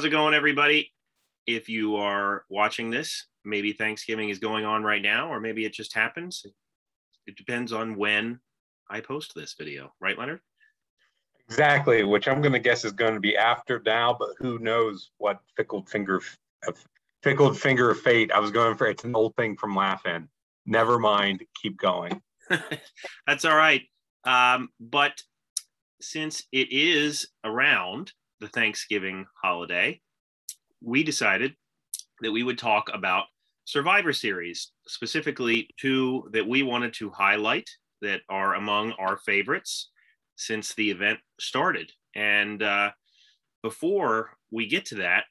How's it going, everybody? If you are watching this, maybe Thanksgiving is going on right now, or maybe it just happens. It depends on when I post this video, right, Leonard? Exactly, which I'm going to guess is going to be after now, but who knows what fickle finger, fickled finger of fate. I was going for it's an old thing from Laugh-In. Never mind, keep going. That's all right. Um, but since it is around the Thanksgiving holiday, we decided that we would talk about Survivor Series, specifically two that we wanted to highlight that are among our favorites since the event started. And uh, before we get to that,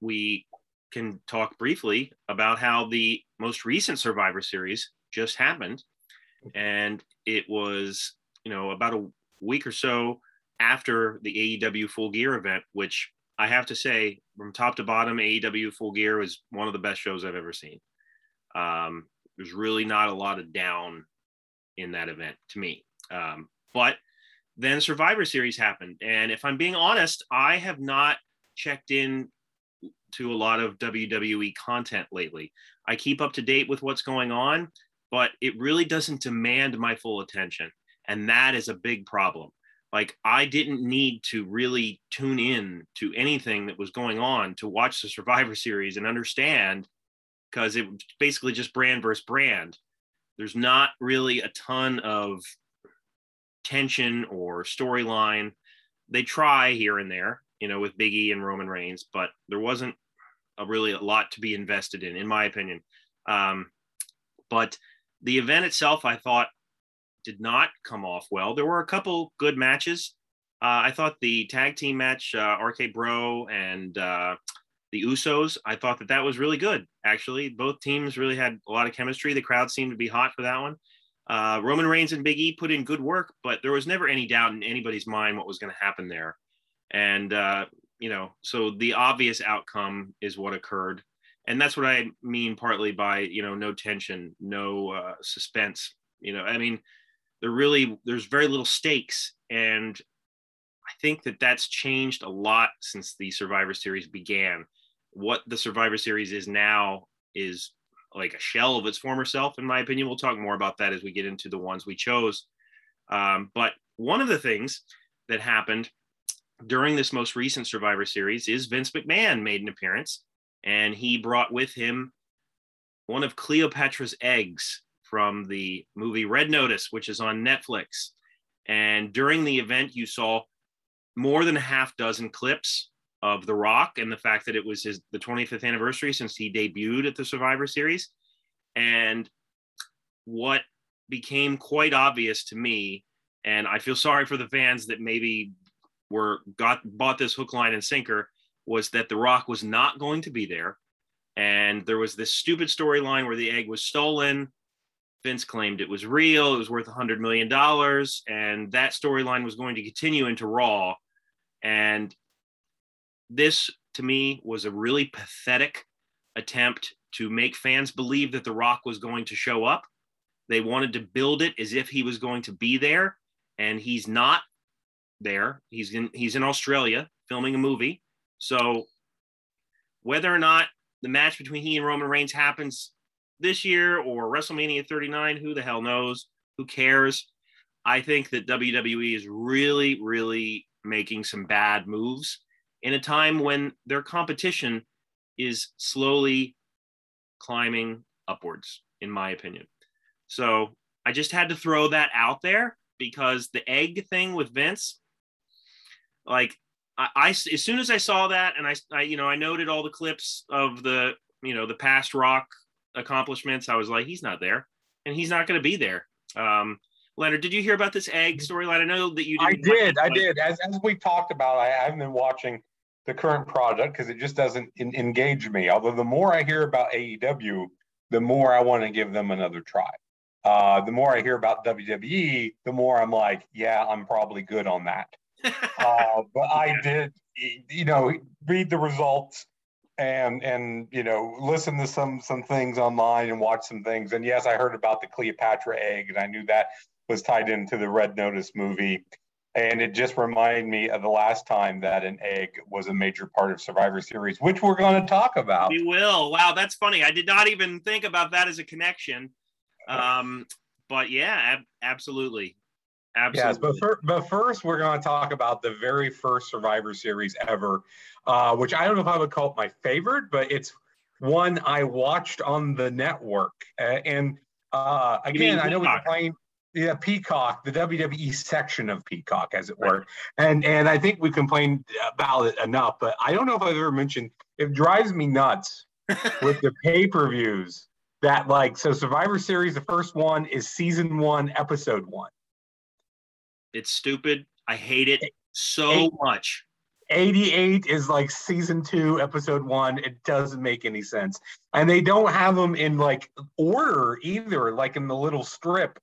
we can talk briefly about how the most recent Survivor Series just happened. And it was, you know, about a week or so after the AEW Full Gear event, which I have to say, from top to bottom, AEW Full Gear was one of the best shows I've ever seen. Um, there's really not a lot of down in that event to me. Um, but then Survivor Series happened. And if I'm being honest, I have not checked in to a lot of WWE content lately. I keep up to date with what's going on, but it really doesn't demand my full attention. And that is a big problem like I didn't need to really tune in to anything that was going on to watch the Survivor Series and understand because it was basically just brand versus brand. There's not really a ton of tension or storyline. They try here and there, you know, with Biggie and Roman Reigns, but there wasn't a really a lot to be invested in, in my opinion. Um, but the event itself, I thought, did not come off well. There were a couple good matches. Uh, I thought the tag team match, uh, RK Bro and uh, the Usos, I thought that that was really good. Actually, both teams really had a lot of chemistry. The crowd seemed to be hot for that one. Uh, Roman Reigns and Big E put in good work, but there was never any doubt in anybody's mind what was going to happen there. And uh, you know, so the obvious outcome is what occurred, and that's what I mean partly by you know no tension, no uh, suspense. You know, I mean, there really there's very little stakes. And i think that that's changed a lot since the survivor series began. What the survivor series is now is like a shell of its former self in my opinion. We'll talk more about that as we get into the ones we chose. Um, but one of the things that happened during this most recent survivor series is vince mcmahon made an appearance and he brought with him one of cleopatra's eggs from the movie Red Notice, which is on Netflix. And during the event, you saw more than a half dozen clips of The Rock and the fact that it was his the 25th anniversary since he debuted at the Survivor Series. And what became quite obvious to me, and I feel sorry for the fans that maybe were got bought this hook, line, and sinker, was that The Rock was not going to be there. And there was this stupid storyline where the egg was stolen Vince claimed it was real, it was worth $100 million, and that storyline was going to continue into Raw. And this, to me, was a really pathetic attempt to make fans believe that The Rock was going to show up. They wanted to build it as if he was going to be there, and he's not there. He's in he's in Australia filming a movie. So whether or not the match between he and Roman Reigns happens this year or WrestleMania 39, who the hell knows? Who cares? I think that WWE is really, really making some bad moves in a time when their competition is slowly climbing upwards, in my opinion. So I just had to throw that out there because the egg thing with Vince, like I, I as soon as I saw that and I, I, you know, I noted all the clips of the, you know, the past Rock accomplishments, I was like, he's not there, and he's not going to be there. Um, Leonard, did you hear about this egg storyline? I know that you did. I did. I did. As, as we talked about, I haven't been watching the current project because it just doesn't in, engage me. Although the more I hear about AEW, the more I want to give them another try. Uh, the more I hear about WWE, the more I'm like, yeah, I'm probably good on that. uh, but I did, you know, read the results and and you know listen to some some things online and watch some things and yes i heard about the cleopatra egg and i knew that was tied into the red notice movie And it just reminded me of the last time that an egg was a major part of Survivor Series, which we're going to talk about. We will. Wow, that's funny. I did not even think about that as a connection. Um, but yeah, ab- absolutely. Absolutely. Yes, but, fir- but first, we're going to talk about the very first Survivor Series ever, uh, which I don't know if I would call it my favorite, but it's one I watched on the network. Uh, and uh, again, I know we complain. Yeah, Peacock, the WWE section of Peacock, as it were, and and I think we complained about it enough. But I don't know if I've ever mentioned. It drives me nuts with the pay per views that like so Survivor Series. The first one is season one, episode one. It's stupid. I hate it so much. 88 is like season two, episode one. It doesn't make any sense. And they don't have them in like order either, like in the little strip,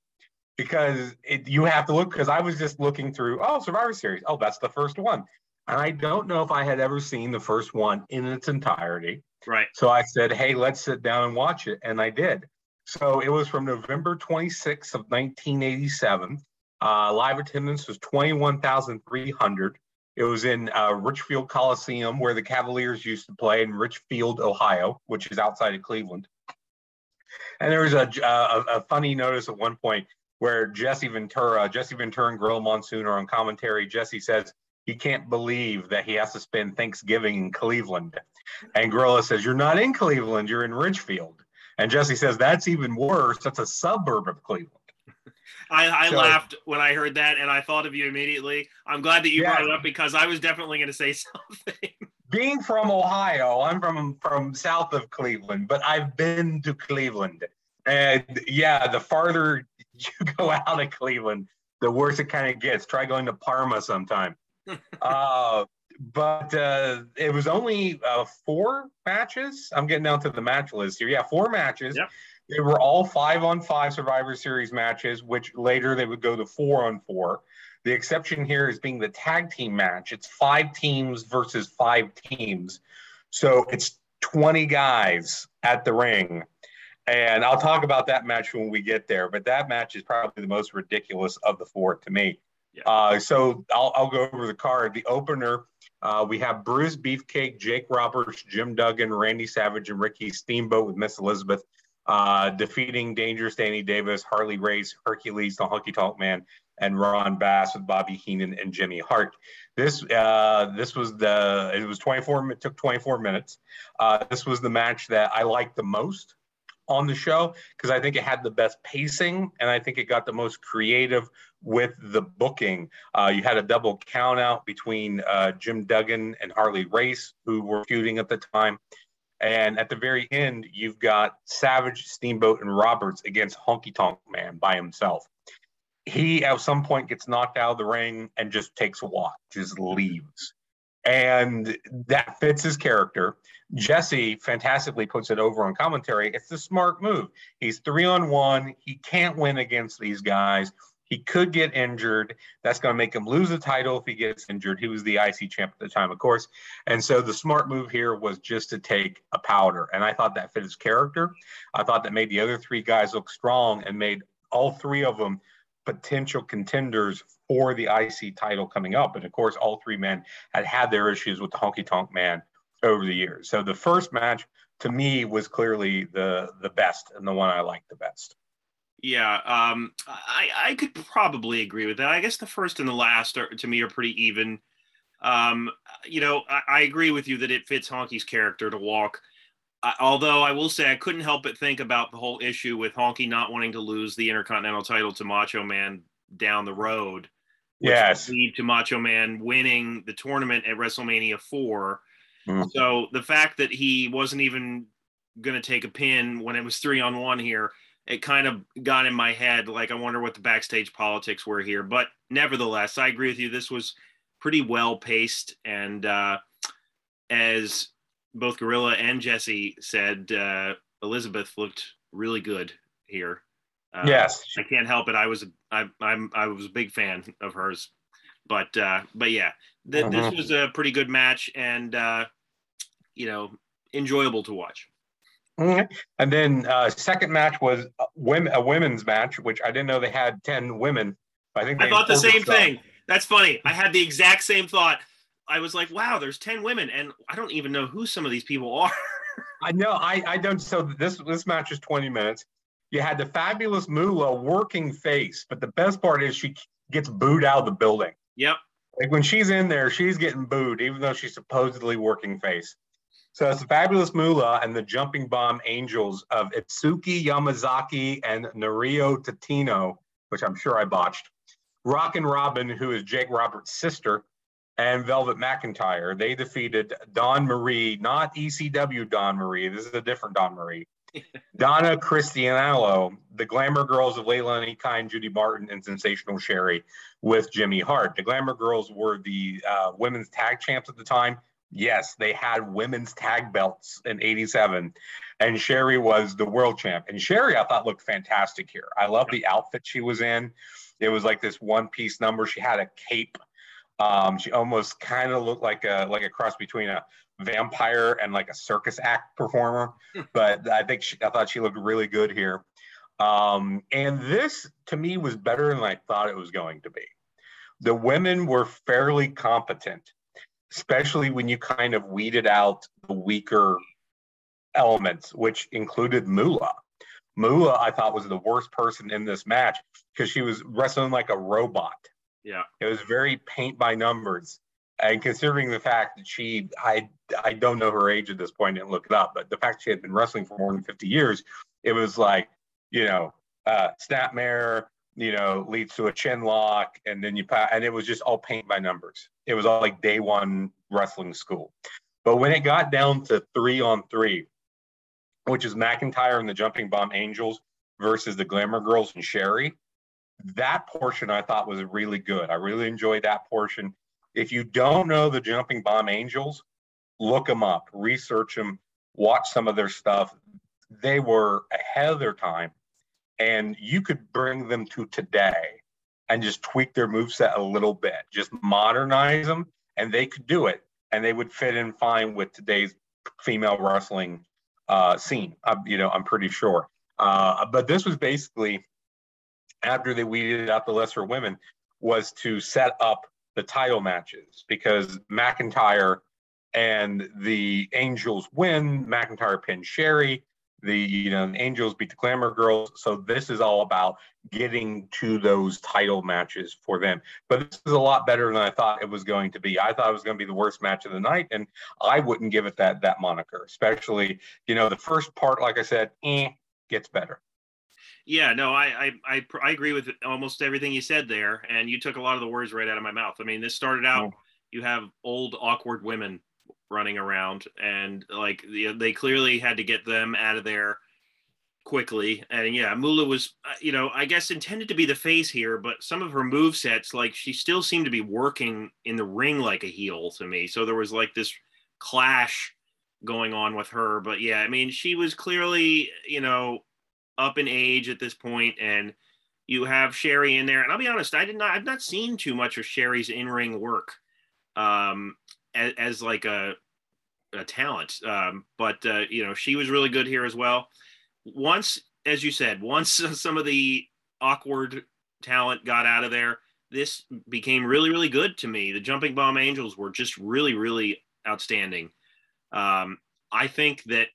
because it, you have to look. Because I was just looking through, oh, Survivor Series. Oh, that's the first one. And I don't know if I had ever seen the first one in its entirety. Right. So I said, hey, let's sit down and watch it. And I did. So it was from November 26th of 1987. Uh, live attendance was 21,300. It was in uh, Richfield Coliseum, where the Cavaliers used to play in Richfield, Ohio, which is outside of Cleveland. And there was a, a, a funny notice at one point where Jesse Ventura, Jesse Ventura and Gorilla Monsoon are on commentary. Jesse says he can't believe that he has to spend Thanksgiving in Cleveland. And Gorilla says, You're not in Cleveland, you're in Richfield. And Jesse says, That's even worse. That's a suburb of Cleveland. I, I so, laughed when I heard that, and I thought of you immediately. I'm glad that you yeah. brought it up because I was definitely going to say something. Being from Ohio, I'm from from south of Cleveland, but I've been to Cleveland, and yeah, the farther you go out of Cleveland, the worse it kind of gets. Try going to Parma sometime. uh, but uh, it was only uh, four matches. I'm getting down to the match list here. Yeah, four matches. Yep. They were all five on five Survivor Series matches, which later they would go to four on four. The exception here is being the tag team match. It's five teams versus five teams. So it's 20 guys at the ring. And I'll talk about that match when we get there, but that match is probably the most ridiculous of the four to me. Yeah. Uh, so I'll, I'll, go over the card. The opener, uh, we have Brutus Beefcake, Jake Roberts, Jim Duggan, Randy Savage, and Ricky Steamboat with Miss Elizabeth uh, defeating Dangerous Danny Davis, Harley Race, Hercules, the Honky Tonk Man, and Ron Bass with Bobby Heenan and Jimmy Hart. This uh, this was the it was 24 it took 24 minutes. Uh, this was the match that I liked the most on the show because I think it had the best pacing and I think it got the most creative with the booking. Uh, you had a double count out between uh, Jim Duggan and Harley Race, who were feuding at the time. And at the very end, you've got Savage, Steamboat, and Roberts against Honky Tonk Man by himself. He at some point gets knocked out of the ring and just takes a walk, just leaves. And that fits his character. Jesse fantastically puts it over on commentary. It's the smart move. He's three on one. He can't win against these guys. He could get injured. That's going to make him lose the title if he gets injured. He was the IC champ at the time, of course. And so the smart move here was just to take a powder. And I thought that fit his character. I thought that made the other three guys look strong and made all three of them potential contenders for the IC title coming up. And of course, all three men had had their issues with the honky tonk man over the years. So the first match to me was clearly the the best and the one I liked the best. Yeah, um, I I could probably agree with that. I guess the first and the last are to me are pretty even. Um, you know, I, I, agree with you that it fits Honky's character to walk. I, although I will say I couldn't help but think about the whole issue with Honky not wanting to lose the Intercontinental title to Macho Man down the road. yes. Lead to Macho Man winning the tournament at WrestleMania 4. Mm. So the fact that he wasn't even going to take a pin when it was three on one here it kind of got in my head like i wonder what the backstage politics were here but nevertheless i agree with you this was pretty well paced and uh, as both gorilla and jesse said uh, elizabeth looked really good here uh, yes i can't help it i was I, I'm, I was a big fan of hers but uh, but yeah th- this mm-hmm. was a pretty good match and uh, you know enjoyable to watch. And then uh, second match was women, a women's match, which I didn't know they had ten women. I think I thought the same thing. That's funny. I had the exact same thought. I was like, wow, there's 10 women, and I don't even know who some of these people are. I know. I, I don't. So this this match is 20 minutes. You had the fabulous Moolah working face, but the best part is she gets booed out of the building. Yep. Like when she's in there, she's getting booed, even though she's supposedly working face. So it's the fabulous Moolah and the jumping bomb angels of Itsuki Yamazaki and Norio Tatino, which I'm sure I botched. Rockin' Robin, who is Jake Roberts' sister, and Velvet McIntyre. They defeated Dawn Marie, not ECW Dawn Marie. This is a different Dawn Marie. Donna Cristiano, the Glamour Girls of Layla and Judy Martin, and Sensational Sherri with Jimmy Hart. The Glamour Girls were the uh, women's tag champs at the time. Yes, they had women's tag belts in 87, and Sherri was the world champ. And Sherri, I thought, looked fantastic here. I love the outfit she was in. It was like this one piece number. She had a cape. Um, she almost kind of looked like a like a cross between a vampire and like a circus act performer. but I think she, I thought she looked really good here. Um, and this to me was better than I thought it was going to be. The women were fairly competent especially when you kind of weeded out the weaker elements, which included Moolah. Moolah, I thought, was the worst person in this match because she was wrestling like a robot. Yeah. It was very paint by numbers. And considering the fact that she, I, I don't know her age at this point, didn't look it up, but the fact she had been wrestling for more than 50 years, it was like, you know, uh, snapmare, you know, leads to a chin lock, and then you pass, and it was just all paint by numbers. It was all like day one wrestling school. But when it got down to three on three, which is McIntyre and the Jumping Bomb Angels versus the Glamour Girls and Sherri, that portion I thought was really good. I really enjoyed that portion. If you don't know the Jumping Bomb Angels, look them up, research them, watch some of their stuff. They were ahead of their time and you could bring them to today and just tweak their move set a little bit, just modernize them, and they could do it, and they would fit in fine with today's female wrestling uh, scene. you know, I'm pretty sure. Uh, but this was basically after they weeded out the lesser women was to set up the title matches because McIntyre and the Angels win. McIntyre pinned Sherri the you know Angels beat the Glamour Girls. So this is all about getting to those title matches for them. But this is a lot better than I thought it was going to be. I thought it was going to be the worst match of the night, and I wouldn't give it that that moniker. Especially you know the first part, like I said, eh, gets better. Yeah, no, I, I I I agree with almost everything you said there, and you took a lot of the words right out of my mouth. I mean, this started out. Oh. You have old awkward women running around, and like they clearly had to get them out of there quickly. And yeah, moolah was, uh, you know, I guess intended to be the face here, but some of her move sets, like she still seemed to be working in the ring like a heel to me. So there was like this clash going on with her. But yeah, I mean, she was clearly, you know, up in age at this point, and you have sherri in there. And I'll be honest, I did not, I've not seen too much of sherri's in ring work. Um, as, as like a a talent. Um, but uh, you know, she was really good here as well. Once, as you said, once some of the awkward talent got out of there, this became really, really good to me. The Jumping Bomb Angels were just really, really outstanding. Um, I think that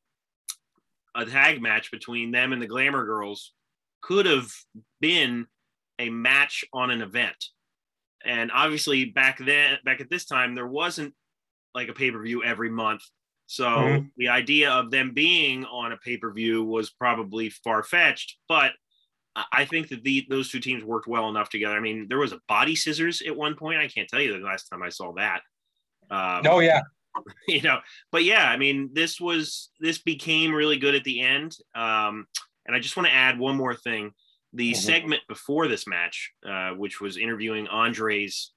a tag match between them and the Glamour Girls could have been a match on an event. And obviously, back then, back at this time, there wasn't like a pay per view every month. So mm-hmm. the idea of them being on a pay per view was probably far fetched, but I think that the those two teams worked well enough together. I mean, there was a body scissors at one point. I can't tell you the last time I saw that. Um, oh yeah, you know, but yeah, I mean, this was this became really good at the end. Um, and I just want to add one more thing: the mm-hmm. segment before this match, uh, which was interviewing Andre's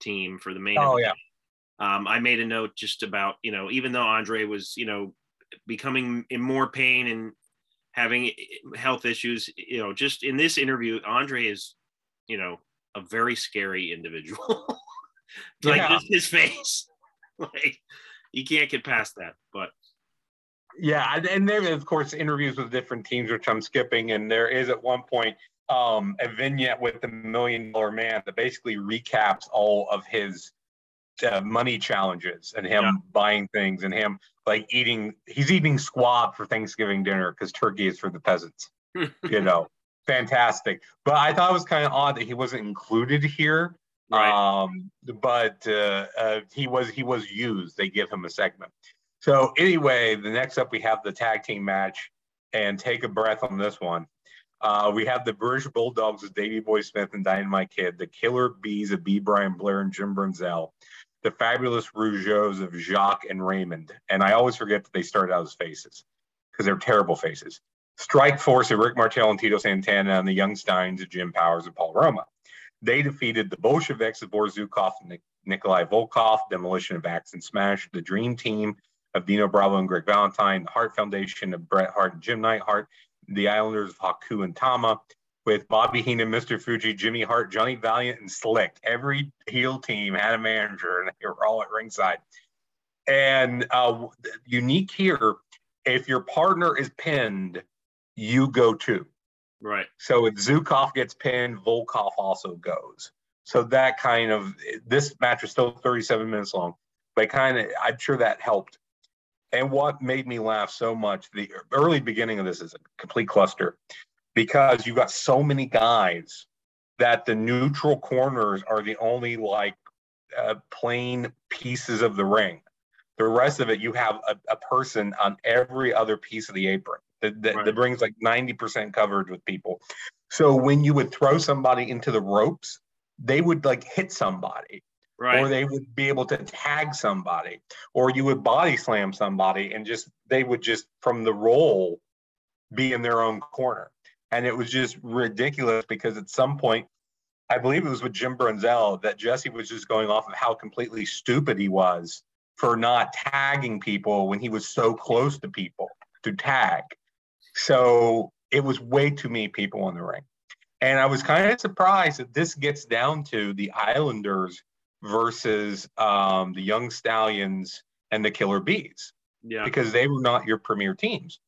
team for the main. Oh event, um, I made a note just about, you know, even though Andre was, you know, becoming in more pain and having health issues, you know, just in this interview, Andre is, you know, a very scary individual. like yeah. just his face, like you can't get past that. But yeah, and there, of course, interviews with different teams, which I'm skipping. And there is at one point um, a vignette with the Million Dollar Man that basically recaps all of his uh, money challenges and him yeah. buying things and him like eating. He's eating squab for Thanksgiving dinner because turkey is for the peasants. you know, fantastic. But I thought it was kind of odd that he wasn't included here. Right. Um, but uh, uh, he was he was used. They give him a segment. So anyway, the next up we have the tag team match, and take a breath on this one. Uh, we have the British Bulldogs with Davey Boy Smith and Dynamite Kid, the Killer Bees of B. Brian Blair and Jim Brunzell, the Fabulous Rougeaus of Jacques and Raymond. And I always forget that they started out as faces because they're terrible faces. Strike Force of Rick Martel and Tito Santana and the Young Stallions of Jim Powers and Paul Roma. They defeated the Bolsheviks of Boris Zhukov and Nikolai Volkov, Demolition of Axe and Smash, the Dream Team of Dino Bravo and Greg Valentine, the Hart Foundation of Bret Hart and Jim Neidhart, the Islanders of Haku and Tama, with Bobby Heenan, Mr. Fuji, Jimmy Hart, Johnny Valiant, and Slick. Every heel team had a manager, and they were all at ringside. And uh, unique here, if your partner is pinned, you go too. Right. So if Zhukov gets pinned, Volkov also goes. So that kind of this match was still 37 minutes long, but kind of I'm sure that helped. And what made me laugh so much, the early beginning of this is a complete cluster because you've got so many guys that the neutral corners are the only like uh, plain pieces of the ring. The rest of it, you have a, a person on every other piece of the apron that, that, right. that brings like 90% coverage with people. So when you would throw somebody into the ropes, they would like hit somebody. Right. Or they would be able to tag somebody, or you would body slam somebody, and just they would just from the roll be in their own corner. And it was just ridiculous because at some point, I believe it was with Jim Brunzell that Jesse was just going off of how completely stupid he was for not tagging people when he was so close to people to tag. So it was way too many people in the ring. And I was kind of surprised that this gets down to the Islanders versus um, the Young Stallions and the Killer Bees. Yeah. Because they were not your premier teams.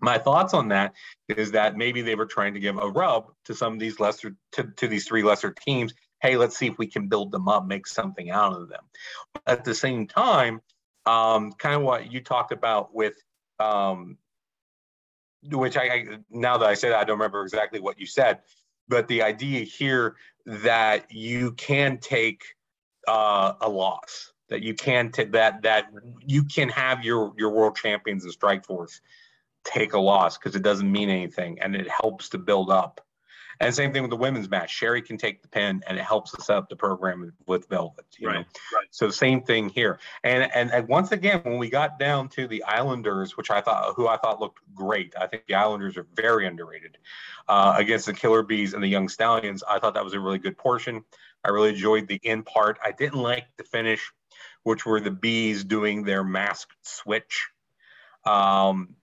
My thoughts on that is that maybe they were trying to give a rub to some of these lesser to, to these three lesser teams. Hey, let's see if we can build them up, make something out of them. At the same time, um, kind of what you talked about with um, which I, I now that I say that I don't remember exactly what you said, but the idea here that you can take uh, a loss, that you can take that that you can have your your world champions of Strikeforce take a loss because it doesn't mean anything and it helps to build up and same thing with the women's match. Sherri can take the pin, and it helps us set up the program with Velvet. right. Know? Right. So same thing here. And, and and once again, when we got down to the Islanders, which I thought who I thought looked great, I think the Islanders are very underrated uh, against the Killer Bees and the Young Stallions. I thought that was a really good portion. I really enjoyed the end part. I didn't like the finish, which were the bees doing their masked switch. Um,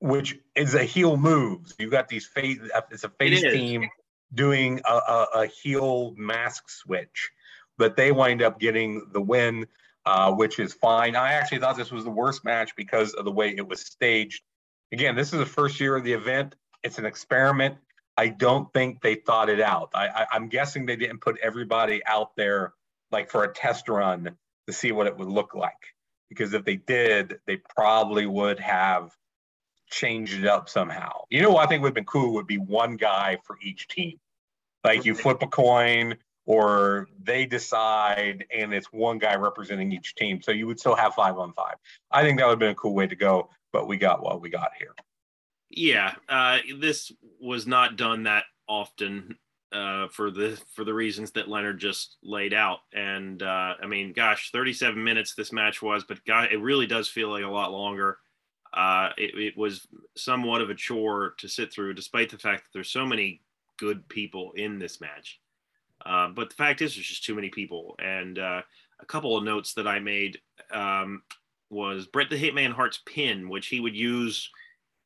which is a heel move. You got these face. It's a face team doing a, a, a, heel mask switch, but they wind up getting the win, uh, which is fine. I actually thought this was the worst match because of the way it was staged. Again, this is the first year of the event. It's an experiment. I don't think they thought it out. I, I, I'm guessing they didn't put everybody out there like for a test run to see what it would look like. Because if they did, they probably would have change it up somehow. You know, what I think would have been cool would be one guy for each team. Like you flip a coin, or they decide, and it's one guy representing each team. So you would still have five on five. I think that would have been a cool way to go, but we got what we got here. Yeah, uh, this was not done that often uh, for the for the reasons that Leonard just laid out. And uh, I mean, gosh, 37 minutes this match was, but God, it really does feel like a lot longer uh, it, it, was somewhat of a chore to sit through, despite the fact that there's so many good people in this match. Uh, but the fact is, there's just too many people. And uh, a couple of notes that I made um, was Bret the Hitman Hart's pin, which he would use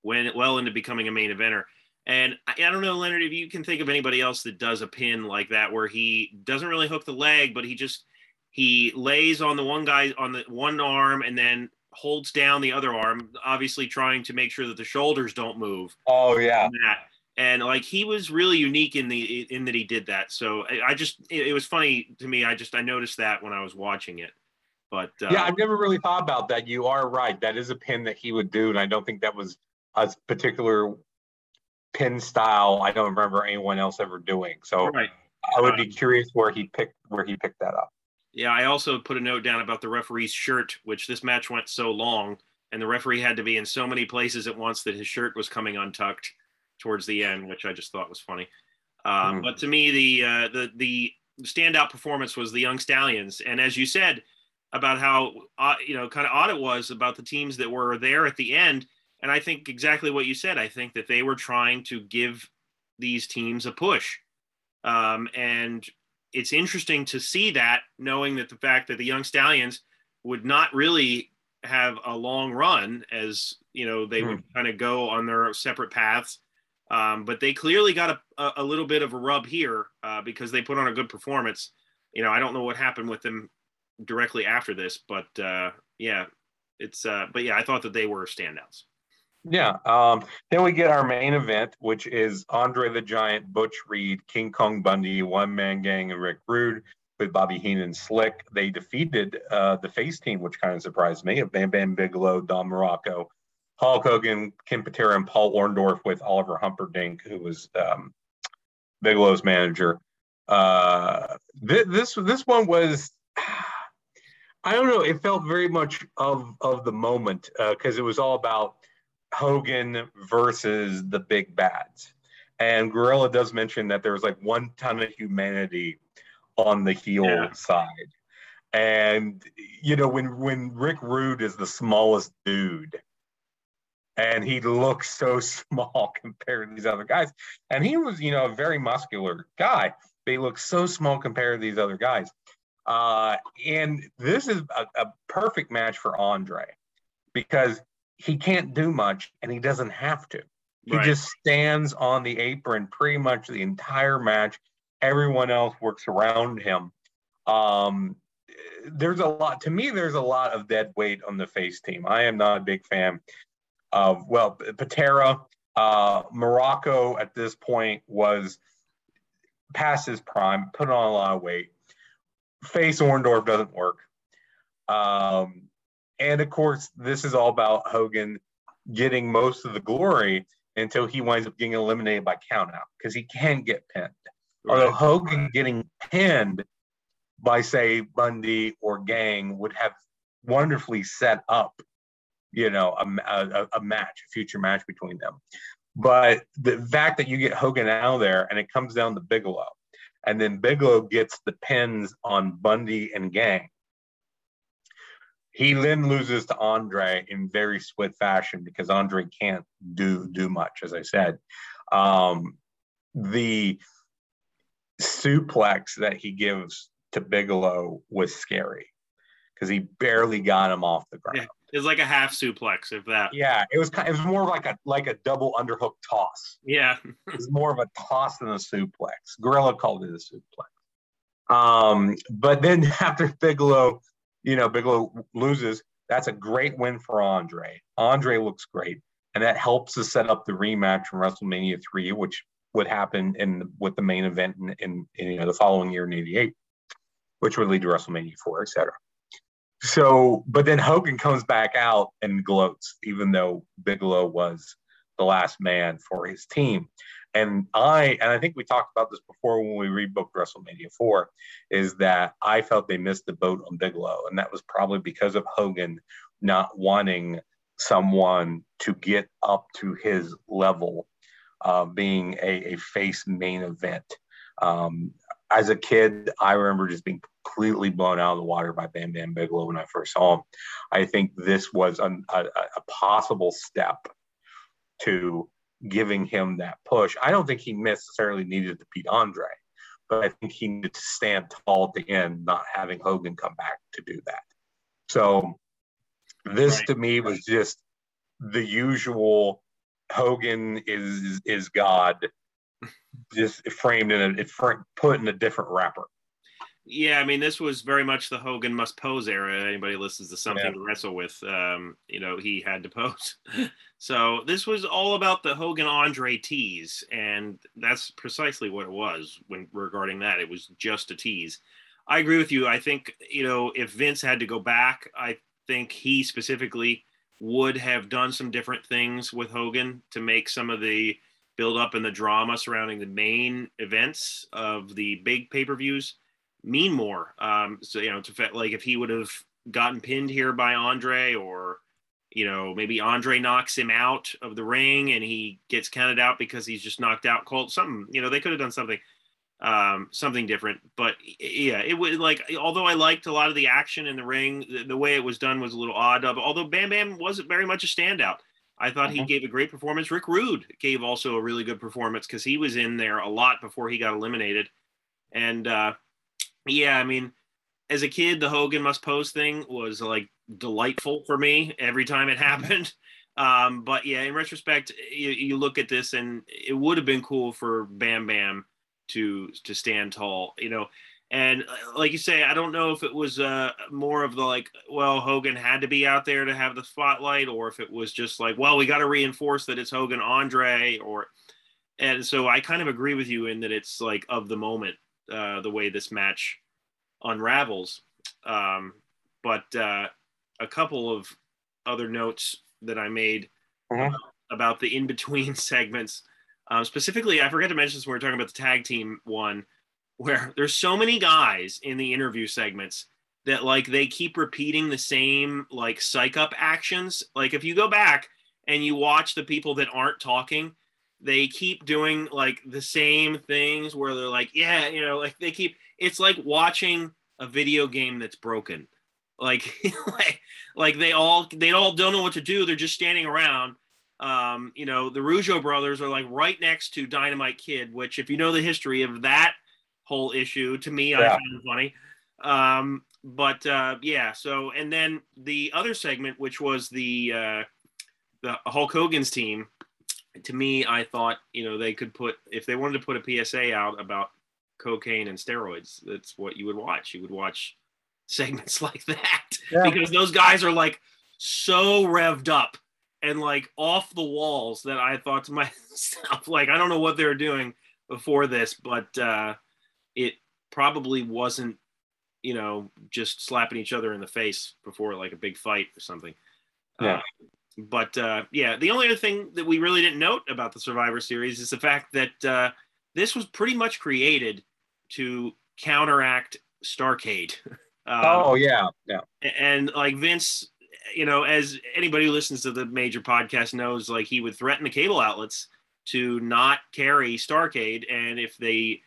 when well into becoming a main eventer. And I, I, don't know, Leonard, if you can think of anybody else that does a pin like that, where he doesn't really hook the leg, but he just he lays on the one guy on the one arm and then holds down the other arm, obviously trying to make sure that the shoulders don't move. Oh yeah. and like he was really unique in the in that he did that. So I, I just it, it, was funny to me. I just I noticed that when I was watching it. But uh, yeah, I've never really thought about that. You are right. That is a pin that he would do, and I don't think that was a particular pin style. I don't remember anyone else ever doing. So right. I would be um, curious where he picked where he picked that up. Yeah, I also put a note down about the referee's shirt, which this match went so long, and the referee had to be in so many places at once that his shirt was coming untucked towards the end, which I just thought was funny. Uh, mm. But to me, the uh, the the standout performance was the Young Stallions, and as you said about how uh, you know kind of odd it was about the teams that were there at the end, and I think exactly what you said. I think that they were trying to give these teams a push, um, and it's interesting to see that, knowing that the fact that the Young Stallions would not really have a long run as you know they mm. would kind of go on their separate paths um, but they clearly got a, a, little bit of a rub here uh, because they put on a good performance. You know, I don't know what happened with them directly after this, but uh, yeah, it's. Uh, but yeah, I thought that they were standouts. Yeah. Um, then we get our main event, which is Andre the Giant, Butch Reed, King Kong Bundy, One Man Gang, and Rick Rude with Bobby Heenan and Slick. They defeated uh, the face team, which kind of surprised me, of Bam Bam Bigelow, Don Muraco, Hulk Hogan, Ken Patera, and Paul Orndorff with Oliver Humperdink, who was um, Bigelow's manager. Uh, th- this this one was, I don't know. It felt very much of of the moment because uh, it was all about Hogan versus the big bads. And Gorilla does mention that there was like one ton of humanity on the heel yeah. side. And you know, when when Rick Rude is the smallest dude, and he looks so small compared to these other guys. And he was, you know, a very muscular guy, but he looks so small compared to these other guys. Uh, and this is a, a perfect match for Andre because he can't do much and he doesn't have to. He right. just stands on the apron pretty much the entire match. Everyone else works around him. Um, there's a lot to me. There's a lot of dead weight on the face team. I am not a big fan of well, Patera, uh, Muraco at this point was past his prime, put on a lot of weight. Face Orndorff doesn't work. Um, and of course, this is all about Hogan getting most of the glory until he winds up getting eliminated by countout because he can get pinned. Right. Although Hogan getting pinned by, say, Bundy or Gang would have wonderfully set up you know, a, a, a match, a future match between them. But the fact that you get Hogan out there and it comes down to Bigelow, and then Bigelow gets the pins on Bundy and Gang. He then loses to Andre in very swift fashion because Andre can't do do much, as I said. Um, the suplex that he gives to Bigelow was scary because he barely got him off the ground. It's like a half suplex, if that. Yeah, it was kind. It was more like a like a double underhook toss. Yeah, it was more of a toss than a suplex. Gorilla called it a suplex. Um, but then after Bigelow, you know, Bigelow loses. That's a great win for Andre. Andre looks great, and that helps to set up the rematch from WrestleMania three, which would happen in with the main event in, in, in you know the following year in '88, which would lead to WrestleMania four, etc. So, but then Hogan comes back out and gloats, even though Bigelow was the last man for his team. And I, and I think we talked about this before when we rebooked WrestleMania 4, is that I felt they missed the boat on Bigelow. And that was probably because of Hogan not wanting someone to get up to his level, uh, being a, a face main event. Um, as a kid, I remember just being completely blown out of the water by Bam Bam Bigelow when I first saw him. I think this was a, a, a possible step to giving him that push. I don't think he necessarily needed to beat Andre, but I think he needed to stand tall at the end, not having Hogan come back to do that. So this right. to me was just the usual Hogan is is God just framed in a put in a different wrapper. Yeah, I mean, this was very much the Hogan must pose era. Anybody listens to something Yeah. to wrestle with, um, you know, he had to pose. so this was all about the Hogan Andre tease, and that's precisely what it was when regarding that. It was just a tease. I agree with you. I think you know if Vince had to go back, I think he specifically would have done some different things with Hogan to make some of the build up and the drama surrounding the main events of the big pay per views mean more. Um, so you know, to like if he would have gotten pinned here by Andre, or you know, maybe Andre knocks him out of the ring and he gets counted out because he's just knocked out Colt. Something you know, they could have done something, um, something different. But yeah, it would like although I liked a lot of the action in the ring, the, the way it was done was a little odd. Uh, Although Bam Bam wasn't very much a standout. I thought he Mhm. gave a great performance. Rick Rude gave also a really good performance because he was in there a lot before he got eliminated. And uh, yeah, I mean, as a kid, the Hogan must pose thing was like delightful for me every time it happened. Um, but yeah, in retrospect, you, you look at this and it would have been cool for Bam Bam to to stand tall, you know. And uh, like you say, I don't know if it was uh, more of the like, well, Hogan had to be out there to have the spotlight, or if it was just like, well, we got to reinforce that it's Hogan Andre, or and so I kind of agree with you in that it's like of the moment, uh, the way this match unravels. Um, but uh, a couple of other notes that I made Mhm. about the in between segments. Um, specifically, I forgot to mention this when we were talking about the tag team one, where there's so many guys in the interview segments that like they keep repeating the same like psych up actions. Like if you go back and you watch the people that aren't talking, they keep doing like the same things where they're like, yeah, you know, like they keep it's like watching a video game that's broken. Like like like they all they all don't know what to do. They're just standing around. Um, you know, the Rougeau brothers are like right next to Dynamite Kid, which if you know the history of that whole issue, to me, I Yeah. found it funny. Um, but uh, yeah, so and then the other segment, which was the uh, the Hulk Hogan's team, to me, I thought you know they could put if they wanted to put a PSA out about cocaine and steroids, that's what you would watch. You would watch segments like that Yeah. because those guys are like so revved up and like off the walls that I thought to myself, like, I don't know what they were doing before this, but uh, it probably wasn't, you know, just slapping each other in the face before like a big fight or something. Yeah. Uh, but uh, yeah, the only other thing that we really didn't note about the Survivor Series is the fact that uh, this was pretty much created to counteract Starcade. Um, oh yeah, yeah. and like Vince, you know, as anybody who listens to the major podcast knows, like he would threaten the cable outlets to not carry Starcade, and if they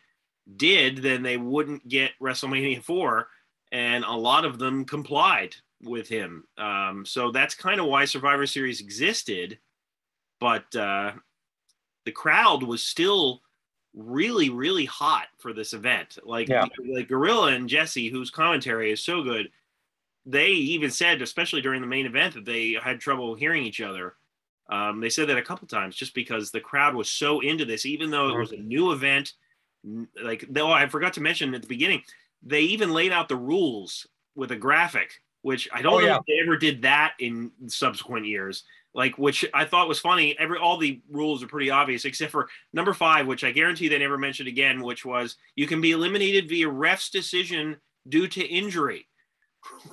did, then they wouldn't get WrestleMania four, and a lot of them complied with him. Um, so that's kind of why Survivor Series existed, but uh, the crowd was still really really hot for this event like Yeah. like gorilla and jesse whose commentary is so good they even said especially during the main event that they had trouble hearing each other um, they said that a couple times just because the crowd was so into this even though it was a new event like though i forgot to mention at the beginning they even laid out the rules with a graphic which i don't Oh, know yeah. if they ever did that in subsequent years like which i thought was funny every all the rules are pretty obvious except for number five which i guarantee they never mentioned again which was you can be eliminated via ref's decision due to injury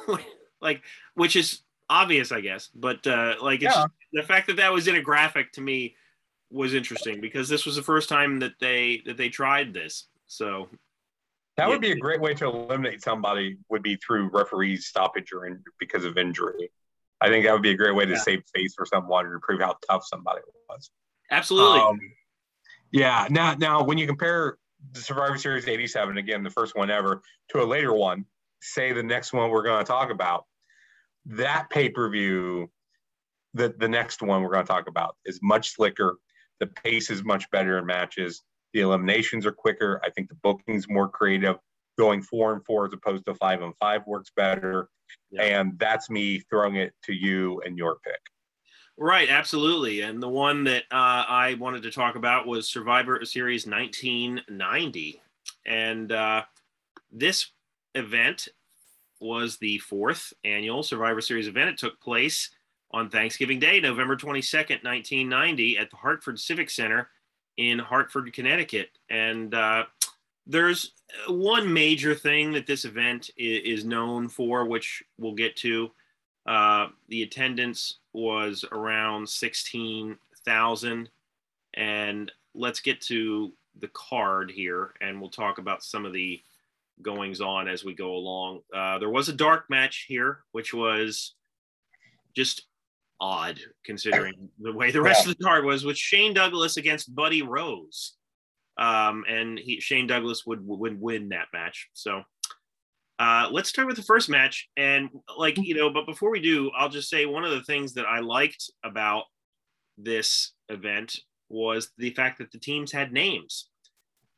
like which is obvious i guess but uh like it's Yeah. the fact that that was in a graphic to me was interesting because this was the first time that they that they tried this so That would be a great way to eliminate somebody. Would be through referees stoppage or in, because of injury. I think that would be a great way to Yeah. save face for someone and prove how tough somebody was. absolutely Um, yeah. Now, now, when you compare the Survivor Series '87, again, the first one ever, to a later one, say the next one we're going to talk about, that pay per view, the the next one we're going to talk about is much slicker. The pace is much better in matches. The eliminations are quicker. I think the booking's more creative. Going four and four as opposed to five and five works better. Yeah. And that's me throwing it to you and your pick. Right, absolutely. And the one that uh, I wanted to talk about was Survivor Series 1990. And uh, this event was the fourth annual Survivor Series event. It took place on Thanksgiving Day, November 22nd, 1990, at the Hartford Civic Center in Hartford, Connecticut. And uh, there's one major thing that this event is known for, which we'll get to. Uh, the attendance was around 16,000. And let's get to the card here, and we'll talk about some of the goings on as we go along. Uh, there was a dark match here, which was just odd considering the way the rest yeah. of the card was, with Shane Douglas against Buddy Rose, um, and he, Shane Douglas would would win that match. So. Uh, let's start with the first match. And, like, you know, but before we do, I'll just say one of the things that I liked about this event was the fact that the teams had names.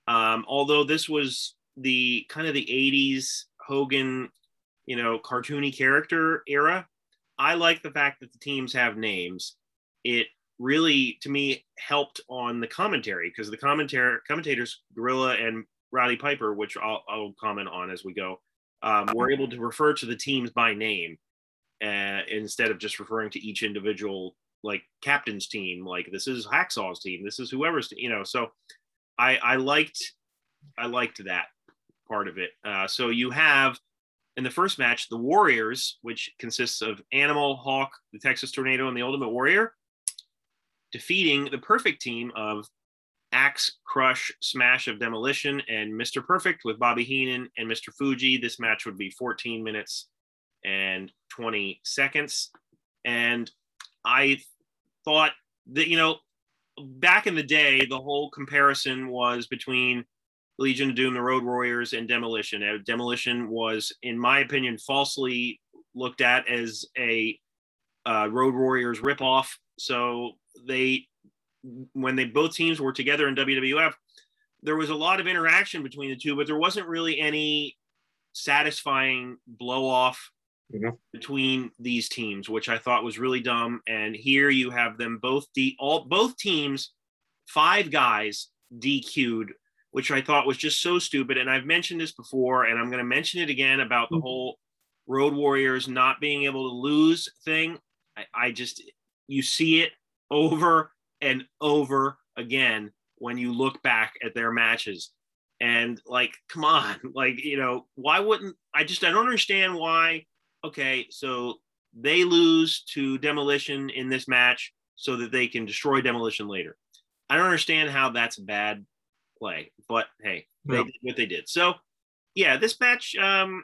Um, although this was the kind of the 80s Hogan, you know, cartoony character era, I like the fact that the teams have names. It really, to me, helped on the commentary because the commentary commentators, Gorilla and Roddy Piper, which I'll, I'll comment on as we go, um, were able to refer to the teams by name uh, instead of just referring to each individual like captain's team like this is hacksaw's team this is whoever's you know so i i liked i liked that part of it uh, so you have in the first match the warriors which consists of animal hawk the texas tornado and the ultimate warrior defeating the perfect team of axe crush smash of demolition and mr perfect with bobby heenan and mr fuji. This match would be 14 minutes and 20 seconds. And I thought that you know back in the day the whole comparison was between legion of doom the road warriors and demolition uh, demolition was in my opinion falsely looked at as a uh, road warriors ripoff so they when they both teams were together in wwf there was a lot of interaction between the two but there wasn't really any satisfying blow off mm-hmm. between these teams, which I thought was really dumb. And here you have them both de- all both teams, five guys DQ'd, which I thought was just so stupid. And I've mentioned this before, and I'm going to mention it again about the mm-hmm. whole Road Warriors not being able to lose thing. I, I just you see it over and over again when you look back at their matches and like come on like you know why wouldn't i just i don't understand why okay, so they lose to Demolition in this match so that they can destroy Demolition later. I don't understand how that's a bad play, but hey, they did what they did. So, yeah, this match um,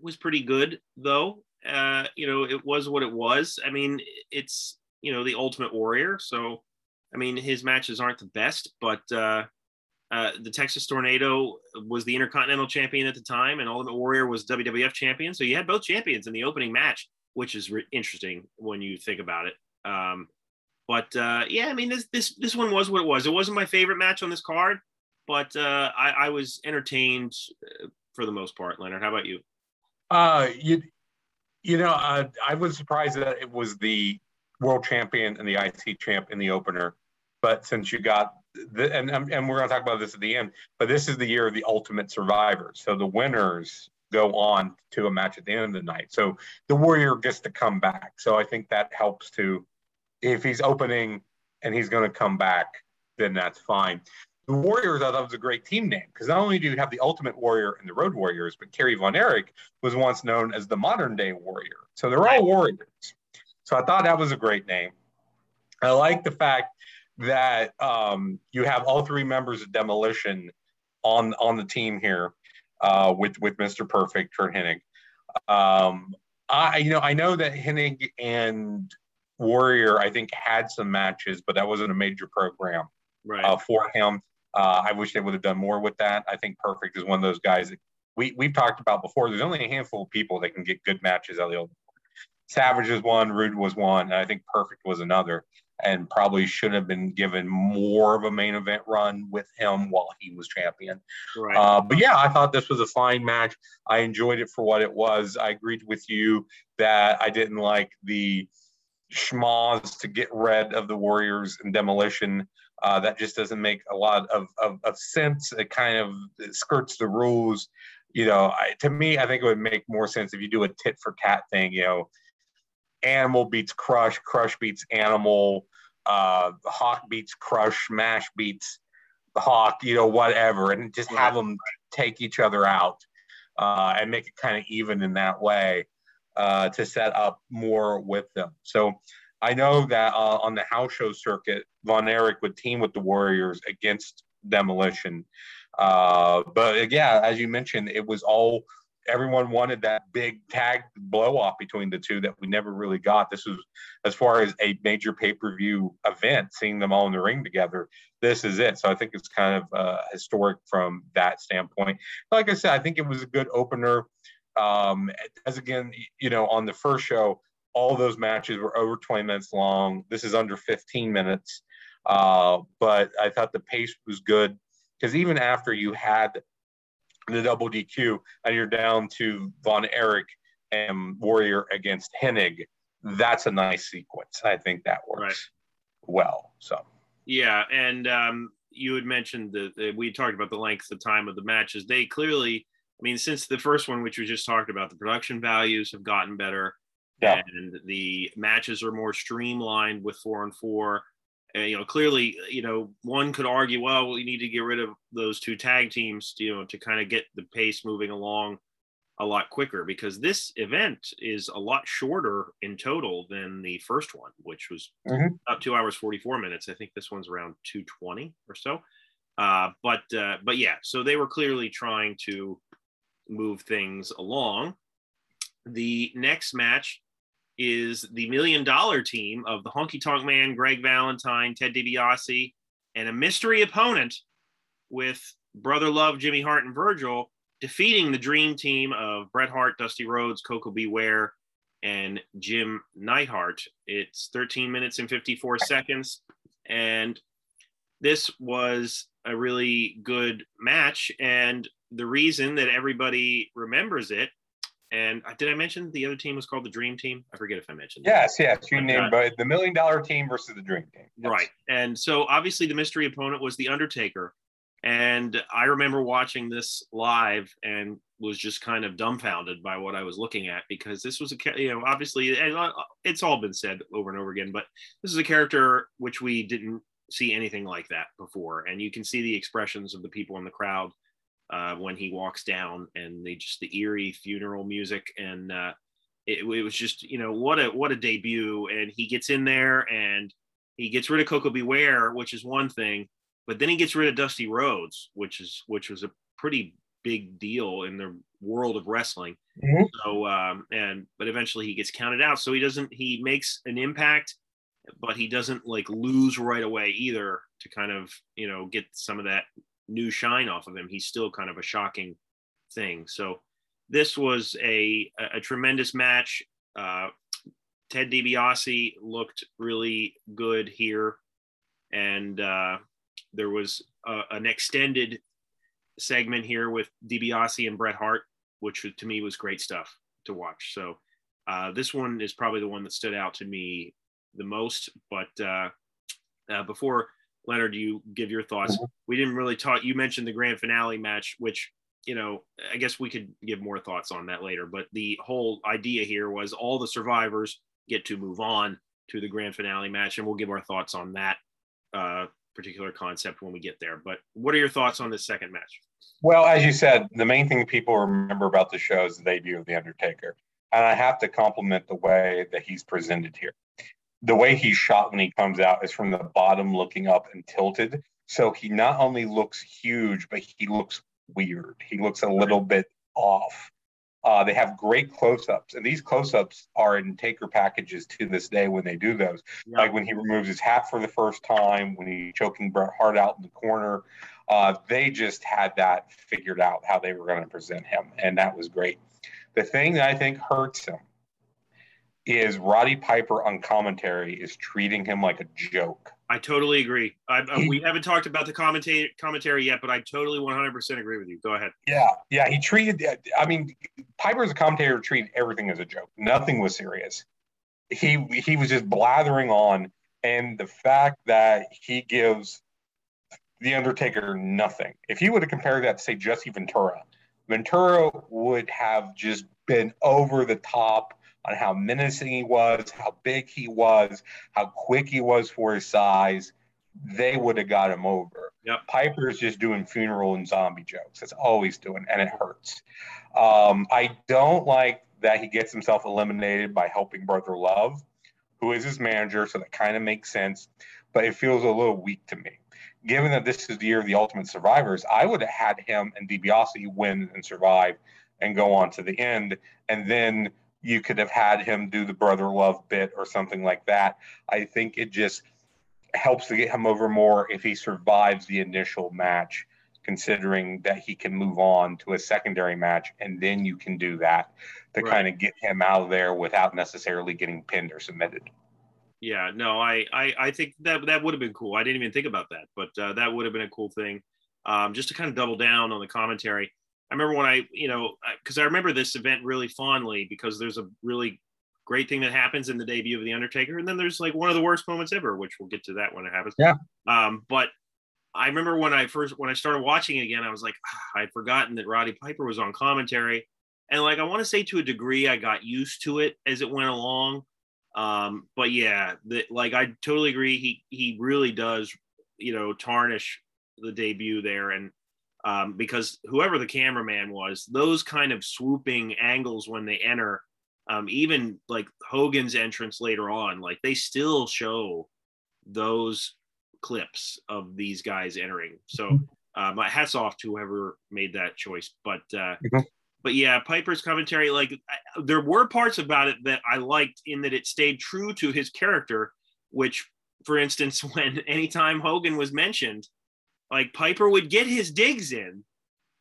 was pretty good, though. Uh, you know, it was what it was. I mean, it's you know the Ultimate Warrior, so I mean his matches aren't the best, but uh, uh, the Texas Tornado was the Intercontinental Champion at the time, and Ultimate Warrior was WWF Champion. So you had both champions in the opening match, which is re- interesting when you think about it. Um, but uh, yeah, I mean this this this one was what it was. It wasn't my favorite match on this card, but uh, I, I was entertained uh, for the most part. Leonard, how about you? Uh, you you know, uh, I was surprised that it was the world champion and the IC champ in the opener. But since you got the, and and we're going to talk about this at the end, but this is the year of the ultimate survivor. So the winners go on to a match at the end of the night. So the warrior gets to come back. So I think that helps to if he's opening and he's going to come back, then that's fine. The Warriors, I thought was a great team name because not only do you have the Ultimate Warrior and the Road Warriors, but Kerry Von Erich was once known as the modern day Warrior. So they're all warriors. So I thought that was a great name. I like the fact that um, you have all three members of Demolition on on the team here uh, with with Mr. Perfect, Curt Hennig. Um, I you know I know that Hennig and Warrior I think had some matches, but that wasn't a major program right. uh, for him. Uh, I wish they would have done more with that. I think Perfect is one of those guys that we we've talked about before. There's only a handful of people that can get good matches out of the old. Savage was one, Rude was one, and I think Perfect was another and probably should have been given more of a main event run with him while he was champion. Right. Uh, but yeah, I thought this was a fine match. I enjoyed it for what it was. I agreed with you that I didn't like the schmoz to get rid of the Warriors and demolition. Uh, that just doesn't make a lot of, of, of sense. It kind of it skirts the rules. you know, I, to me, I think it would make more sense if you do a tit for tat thing. You know, Animal beats Crush, Crush beats Animal, uh, Hawk beats Crush, Mash beats Hawk. You know, whatever, and just have them take each other out uh, and make it kind of even in that way uh, to set up more with them. So I know that uh, on the house show circuit, Von Erich would team with the Warriors against Demolition. Uh, but yeah, as you mentioned, it was all everyone wanted that big tag blow off between the two that we never really got. This was as far as a major pay per view event, seeing them all in the ring together. This is it. So I think it's kind of uh, historic from that standpoint. Like I said, I think it was a good opener. Um, as again, you know, on the first show, all those matches were over 20 minutes long. This is under 15 minutes. Uh, but I thought the pace was good because even after you had the double DQ and you're down to Von Erich and Warrior against Hennig, that's a nice sequence. I think that works right. well. So, yeah. And um, you had mentioned that we talked about the length of time of the matches. They clearly, I mean, since the first one, which we just talked about, the production values have gotten better. Yeah. And the matches are more streamlined with four and four. And, you know, clearly, you know, one could argue, well, we need to get rid of those two tag teams, you know, to kind of get the pace moving along a lot quicker because this event is a lot shorter in total than the first one, which was mm-hmm. about two hours, 44 minutes. I think this one's around 220 or so. Uh, but, uh, but yeah, so they were clearly trying to move things along. The next match is the million dollar team of the Honky Tonk Man, Greg Valentine, Ted DiBiase, and a mystery opponent with Brother Love, Jimmy Hart, and Virgil defeating the dream team of Bret Hart, Dusty Rhodes, Koko B. Ware, and Jim Neidhart. It's 13 minutes and 54 seconds. And this was a really good match. And the reason that everybody remembers it and uh, did I mention the other team was called the Dream Team? I forget if I mentioned. Yes, that. yes, you named uh, the Million Dollar Team versus the Dream Team. Yes. Right, and so obviously the mystery opponent was the Undertaker, and I remember watching this live and was just kind of dumbfounded by what I was looking at because this was a you know obviously uh, it's all been said over and over again, but this is a character which we didn't see anything like that before, and you can see the expressions of the people in the crowd uh, when he walks down and they just the eerie funeral music and uh, it, it, was just you know what a what a debut. And he gets in there and he gets rid of Koko B. Ware which is one thing but then he gets rid of Dusty Rhodes which is which was a pretty big deal in the world of wrestling. Mm-hmm. so um, and but eventually he gets counted out. So he doesn't he makes an impact but he doesn't like lose right away either to kind of you know get some of that new shine off of him. He's still kind of a shocking thing. So this was a a, tremendous match. Uh, Ted DiBiase looked really good here, and uh, there was a, an extended segment here with DiBiase and Bret Hart, which to me was great stuff to watch. So uh, this one is probably the one that stood out to me the most. But uh, uh, before Leonard, do you give your thoughts. Mm-hmm. We didn't really talk. You mentioned the grand finale match, which you know, I guess we could give more thoughts on that later. But the whole idea here was all the survivors get to move on to the grand finale match, and we'll give our thoughts on that uh, particular concept when we get there. But what are your thoughts on this second match? Well, as you said, the main thing people remember about the show is the debut of the Undertaker, and I have to compliment the way that he's presented here the way he's shot when he comes out is from the bottom looking up and tilted. So he not only looks huge, but he looks weird. He looks a little bit off. Uh, they have great close-ups, and these close-ups are in Taker packages to this day when they do those. Yeah. Like when he removes his hat for the first time, when he's choking Bret Hart out in the corner. Uh, they just had that figured out how they were going to present him, and that was great. The thing that I think hurts him is Roddy Piper on commentary is treating him like a joke. I totally agree. I, I, we haven't talked about the commentary commentary yet, but I totally 100% agree with you. Go ahead. Yeah, yeah. He treated. I mean, Piper as a commentator treated everything as a joke. Nothing was serious. He he was just blathering on, and the fact that he gives the Undertaker nothing. If he would have compared that to say Jesse Ventura, Ventura would have just been over the top on how menacing he was, how big he was, how quick he was for his size. They would have got him over. Yep. Piper's just doing funeral and zombie jokes. That's all he's doing, and it hurts. Um, I don't like that he gets himself eliminated by helping Brother Love, who is his manager, so that kind of makes sense. But it feels a little weak to me. Given that this is the year of the Ultimate Survivors, I would have had him and DiBiase win and survive and go on to the end, and then you could have had him do the brother love bit or something like that. I think it just helps to get him over more if he survives the initial match, considering that he can move on to a secondary match and then you can do that to right. kind of get him out of there without necessarily getting pinned or submitted. Yeah, no, I, I, I think that that would have been cool. I didn't even think about that, but uh, that would have been a cool thing. Um, just to kind of double down on the commentary. I remember when I, you know, because I remember this event really fondly because there's a really great thing that happens in the debut of the Undertaker, and then there's like one of the worst moments ever, which we'll get to that when it happens. Yeah. Um, but I remember when I first when I started watching it again, I was like, ah, I'd forgotten that Roddy Piper was on commentary, and like I want to say to a degree, I got used to it as it went along. Um, but yeah, the, like I totally agree. He he really does, you know, tarnish the debut there, and um, because whoever the cameraman was, those kind of swooping angles when they enter, um, even like Hogan's entrance later on, like they still show those clips of these guys entering. So uh, my hats off to whoever made that choice. But uh, mm-hmm. but yeah, Piper's commentary, like I, there were parts about it that I liked in that it stayed true to his character. Which, for instance, when anytime Hogan was mentioned, like Piper would get his digs in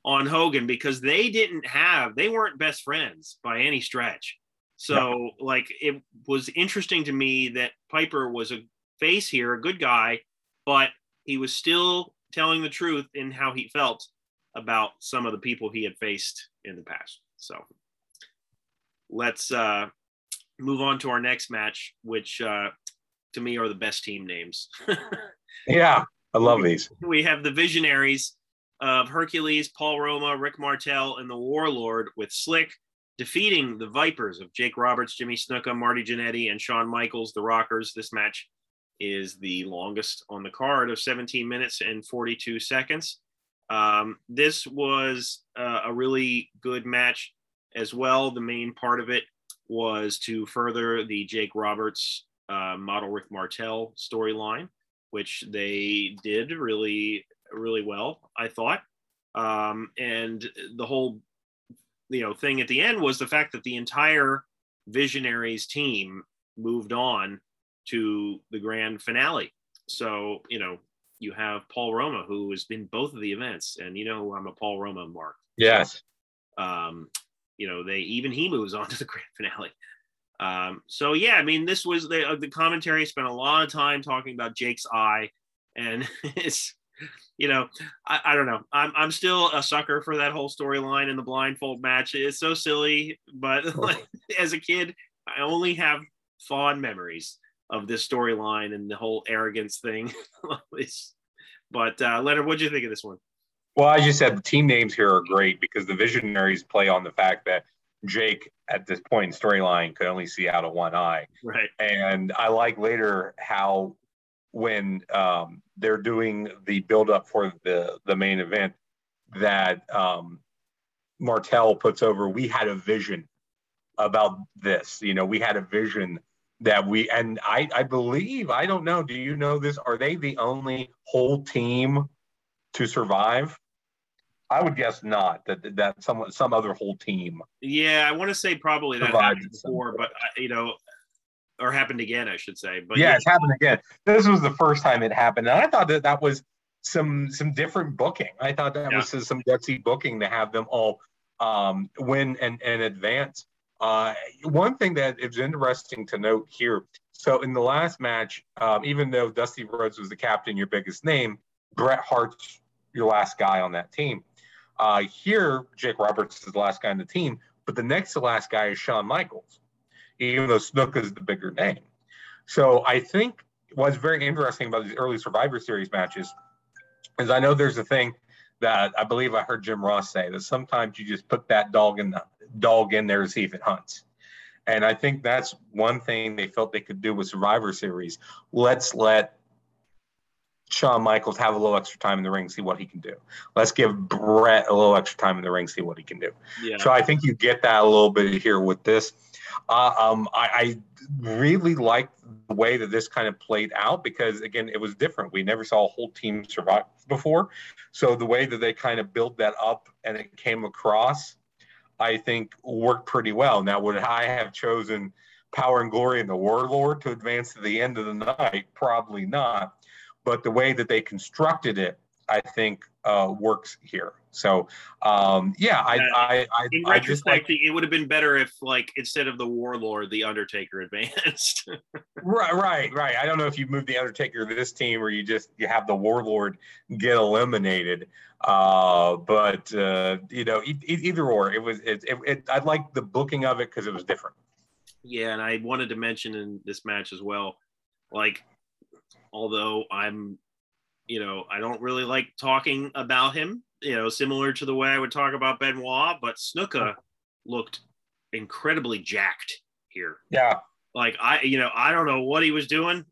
on Hogan because they didn't have they weren't best friends by any stretch. So like it was interesting to me that Piper was a face here, a good guy, but he was still telling the truth in how he felt about some of the people he had faced in the past. So let's uh move on to our next match, which uh to me are the best team names. yeah. I love these. We have the visionaries of Hercules, Paul Roma, Rick Martel, and the Warlord with Slick defeating the Vipers of Jake Roberts, Jimmy Snuka, Marty Jannetty, and Shawn Michaels, the Rockers. This match is the longest on the card of 17 minutes and 42 seconds. Um, this was uh, a really good match as well. The main part of it was to further the Jake Roberts uh, model Rick Martel storyline which they did really, really well, I thought. Um, and the whole, you know, thing at the end was the fact that the entire Visionaries team moved on to the grand finale. So, you know, you have Paul Roma, who has been both of the events, and you know I'm a Paul Roma mark. Yes. Um, you know, they even he moves on to the grand finale. Um, so yeah, I mean, this was the uh, the commentary spent a lot of time talking about Jake's eye, and it's you know, I, I don't know. I'm I'm still a sucker for that whole storyline in the blindfold match. It's so silly, but like, as a kid, I only have fond memories of this storyline and the whole arrogance thing. but uh, Leonard, what do you think of this one? Well, as you said, the team names here are great because the Visionaries play on the fact that Jake at this point in storyline could only see out of one eye. Right. And I like later how when um, they're doing the build up for the the main event that um, Martel puts over. We had a vision about this. You know, we had a vision that we and I I believe I don't know. Do you know this? Are they the only whole team to survive? I would guess not. That that some some other whole team. Yeah, I want to say probably that happened before, but uh, you know, or happened again, I should say. But yeah, yeah, it's happened again. This was the first time it happened, and I thought that that was some some different booking. I thought that yeah. was some gutsy booking to have them all um, win and and advance. Uh, one thing that is interesting to note here. So in the last match, um, even though Dusty Rhodes was the captain, your biggest name, Bret Hart's your last guy on that team. Uh, here, Jake Roberts is the last guy on the team, but the next to last guy is Shawn Michaels, even though Snook is the bigger name. So I think what's very interesting about these early Survivor Series matches is I know there's a thing that I believe I heard Jim Ross say that sometimes you just put that dog in the dog in there to see if it hunts. And I think that's one thing they felt they could do with Survivor Series. Let's let Shawn Michaels have a little extra time in the ring, see what he can do. Let's give Bret a little extra time in the ring, see what he can do. Yeah. So I think you get that a little bit here with this. Uh, um, I, I, really like the way that this kind of played out because again, it was different. We never saw a whole team survive before, so the way that they kind of built that up and it came across, I think worked pretty well. Now, would I have chosen Power and Glory and the Warlord to advance to the end of the night? Probably not but the way that they constructed it, I think, uh, works here. So, um, yeah, I, I, I, in I retrospect, like, it would have been better if, like, instead of the Warlord, the Undertaker advanced. right, right, right. I don't know if you move the Undertaker to this team or you just you have the Warlord get eliminated. Uh, but uh, you know, e- either or, it was. It, it, it I like the booking of it because it was different. Yeah, and I wanted to mention in this match as well, like although I'm, you know, I don't really like talking about him, you know, similar to the way I would talk about Benoit, but Snuka looked incredibly jacked here. Yeah. Like I, you know, I don't know what he was doing.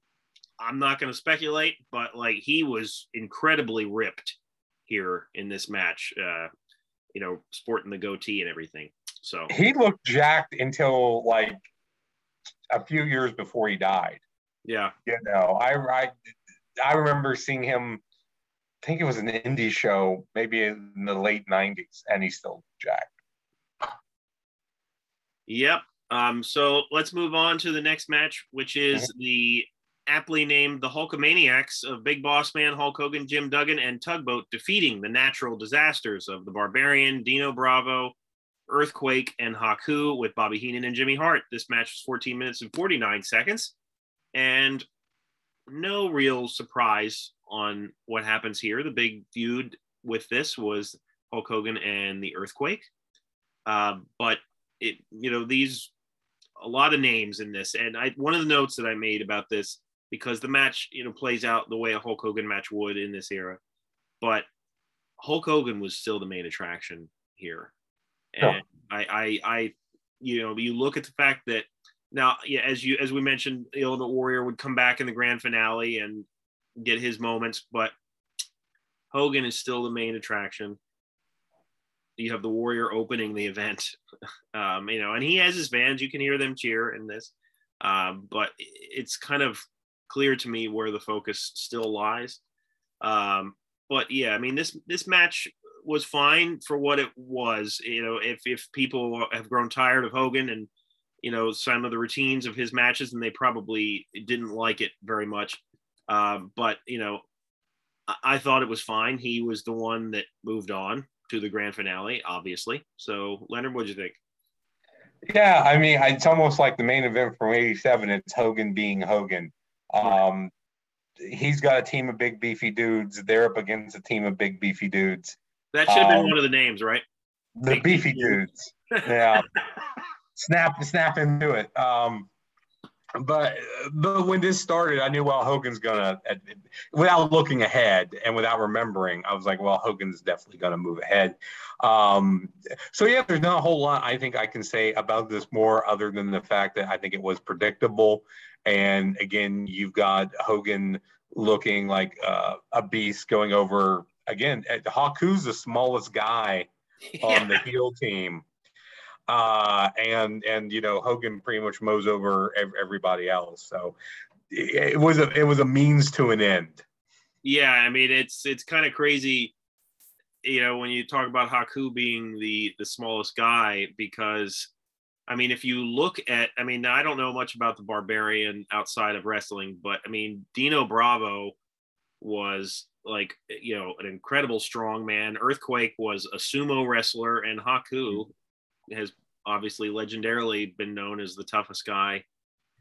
I'm not going to speculate, but like he was incredibly ripped here in this match. Uh, you know, sporting the goatee and everything. So he looked jacked until like a few years before he died. Yeah. You know, I I I remember seeing him. I think it was an indie show, maybe in the late '90s, and he's still jacked. Yep. Um, so let's move on to the next match, which is mm-hmm. the aptly named the Hulkamaniacs of Big Boss Man, Hulk Hogan, Jim Duggan, and Tugboat defeating the natural disasters of the Barbarian, Dino Bravo, Earthquake, and Haku with Bobby Heenan and Jimmy Hart. This match was 14 minutes and 49 seconds and no real surprise on what happens here. The big feud with this was Hulk Hogan and the Earthquake, uh, but it you know these a lot of names in this, and I one of the notes that I made about this because the match you know plays out the way a Hulk Hogan match would in this era, but Hulk Hogan was still the main attraction here, and I, I I you know you look at the fact that now, yeah, as you as we mentioned, the Ultimate Warrior would come back in the grand finale and get his moments, but Hogan is still the main attraction. You have the Warrior opening the event, um, you know, and he has his fans. You can hear them cheer in this, um, but it's kind of clear to me where the focus still lies. Um, but yeah, I mean this this match was fine for what it was. You know, if if people have grown tired of Hogan and you know some of the routines of his matches and they probably didn't like it very much. Um, but you know I-, I thought it was fine. He was the one that moved on to the grand finale obviously. So leonard what do you think? Yeah i mean it's almost like the main event from 87 it's hogan being hogan. Um, he's got a team of big beefy dudes. They're up against a team of big beefy dudes. That should have been um, one of the names right? the big beefy, beefy dudes. Yeah snap snap into it. Um, but but when this started, I knew well Hogan's gonna without looking ahead and without remembering, I was like, well Hogan's definitely gonna move ahead. Um, so yeah, there's not a whole lot I think I can say about this more other than the fact that I think it was predictable. And again, you've got Hogan looking like uh, a beast going over again. Haku's the smallest guy yeah. on the heel team uh, and and you know Hogan pretty much mows over everybody else. So it was a it was a means to an end. Yeah, I mean it's it's kind of crazy, you know, when you talk about Haku being the the smallest guy because. I mean, if you look at, I mean, I don't know much about the Barbarian outside of wrestling, but I mean, Dino Bravo was like, you know, an incredible strong man. Earthquake was a sumo wrestler, and Haku has obviously legendarily been known as the toughest guy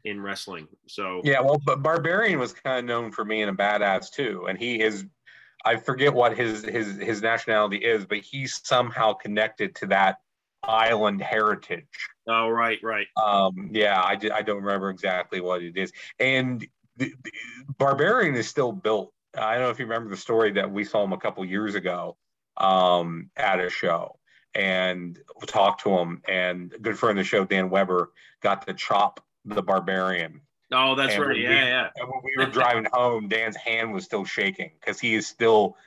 in wrestling. So yeah, well, but Barbarian was kind of known for being a badass too, and he is. I forget what his his his nationality is, but he's somehow connected to that island heritage. Oh right, right. Um, yeah, I, I don't remember exactly what it is, and the, the Barbarian is still built. I don't know if you remember the story that we saw him a couple years ago um, at a show and talked to him. And a good friend of the show, Dan Weber, got to chop the barbarian. Oh, that's and right. Yeah, we, yeah. And when we were driving home, Dan's hand was still shaking because he is still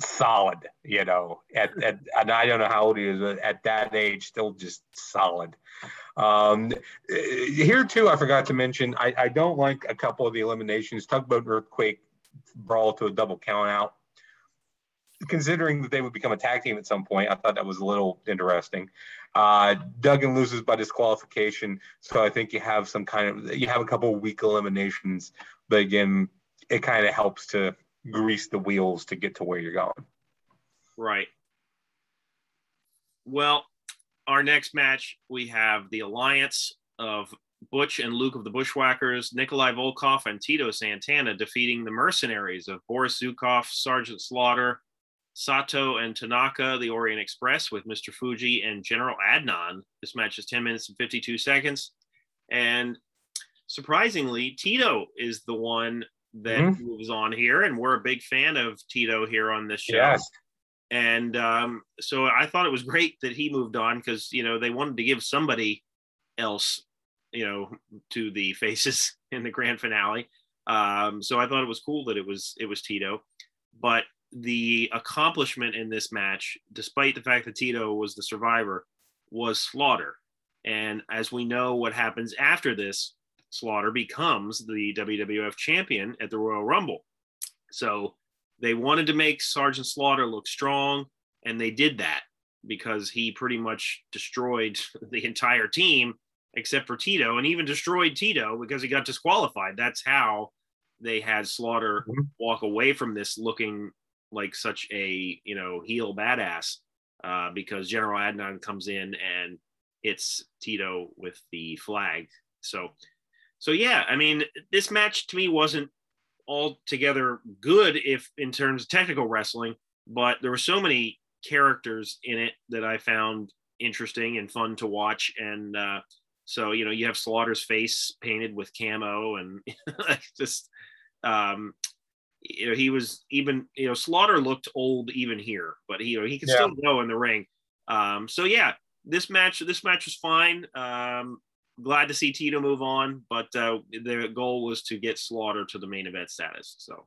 solid, you know. At, at and I don't know how old he is, but at that age, still just solid. Um, here too, I forgot to mention, I, I don't like a couple of the eliminations. Tugboat Earthquake brawl to a double count out considering that they would become a tag team at some point, I thought that was a little interesting. Uh, Duggan loses by disqualification, so I think you have some kind of you have a couple of weak eliminations, but again, it kind of helps to grease the wheels to get to where you're going. Right. Well, our next match we have the alliance of Butch and Luke of the Bushwhackers, Nikolai Volkov and Tito Santana defeating the mercenaries of Boris Zhukov, Sergeant Slaughter, Sato and Tanaka, the Orient Express with Mr. Fuji and General Adnan. This match is 10 minutes and 52 seconds. And surprisingly, Tito is the one that mm-hmm. moves on here. And we're a big fan of Tito here on this show. Yes. And um, so I thought it was great that he moved on because, you know, they wanted to give somebody else, you know, to the faces in the grand finale. Um, so I thought it was cool that it was it was Tito. But the accomplishment in this match, despite the fact that Tito was the survivor, was Slaughter. And as we know, what happens after this, Slaughter becomes the WWF champion at the Royal Rumble. So they wanted to make Sergeant Slaughter look strong, and they did that because he pretty much destroyed the entire team except for Tito, and even destroyed Tito because he got disqualified. That's how they had Slaughter mm-hmm. walk away from this looking like such a you know heel badass uh, because General Adnan comes in and hits Tito with the flag. So, so yeah, I mean, this match to me wasn't altogether good if in terms of technical wrestling, but there were so many characters in it that I found interesting and fun to watch. And uh, so, you know, you have Slaughter's face painted with camo and just um, you know, he was even, you know, Slaughter looked old even here, but he, you know, he can yeah. still go in the ring. Um, so yeah, this match, this match was fine. Um, glad to see Tito move on, but uh, the goal was to get Slaughter to the main event status. So,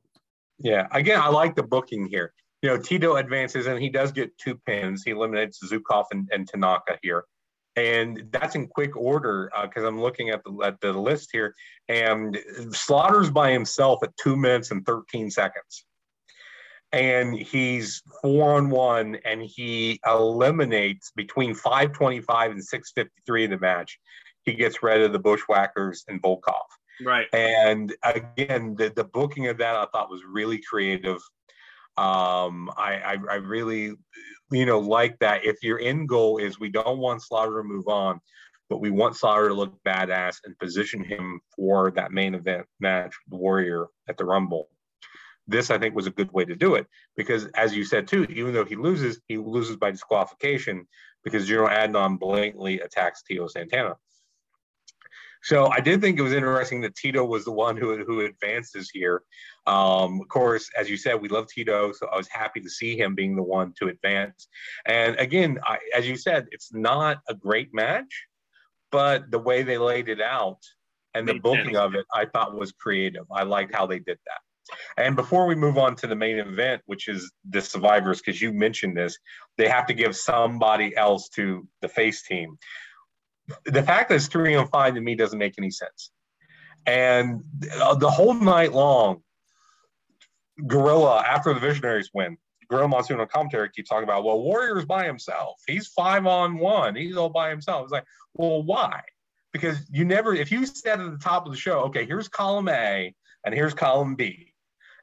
yeah, again, I like the booking here. You know, Tito advances and he does get two pins. He eliminates Zhukov and, and Tanaka here and that's in quick order because uh, I'm looking at the at the list here, and Slaughter's by himself at two minutes and 13 seconds, and he's four on one, and he eliminates between 525 and 653 in the match. He gets rid of the Bushwhackers and Volkov. Right. And again, the, the booking of that I thought was really creative. Um, I, I, I really you know, like that. If your end goal is we don't want Slaughter to move on, but we want Slaughter to look badass and position him for that main event match, the Warrior at the Rumble. This, I think, was a good way to do it because, as you said too, even though he loses, he loses by disqualification because General Adnan blatantly attacks Tito Santana. So I did think it was interesting that Tito was the one who, who advances here. Um, of course, as you said, we love Tito, so I was happy to see him being the one to advance. And again, I, as you said, it's not a great match, but the way they laid it out and the booking of it, I thought was creative. I liked how they did that. And before we move on to the main event, which is the survivors, because you mentioned this, they have to give somebody else to the face team the fact that it's three on five to me doesn't make any sense. And the whole night long, Gorilla, after the Visionaries win, Gorilla Monsoon on commentary keeps talking about, well, Warrior's by himself. He's five on one. He's all by himself. It's like, well, why? Because you never, if you said at the top of the show, okay, here's column A and here's column B.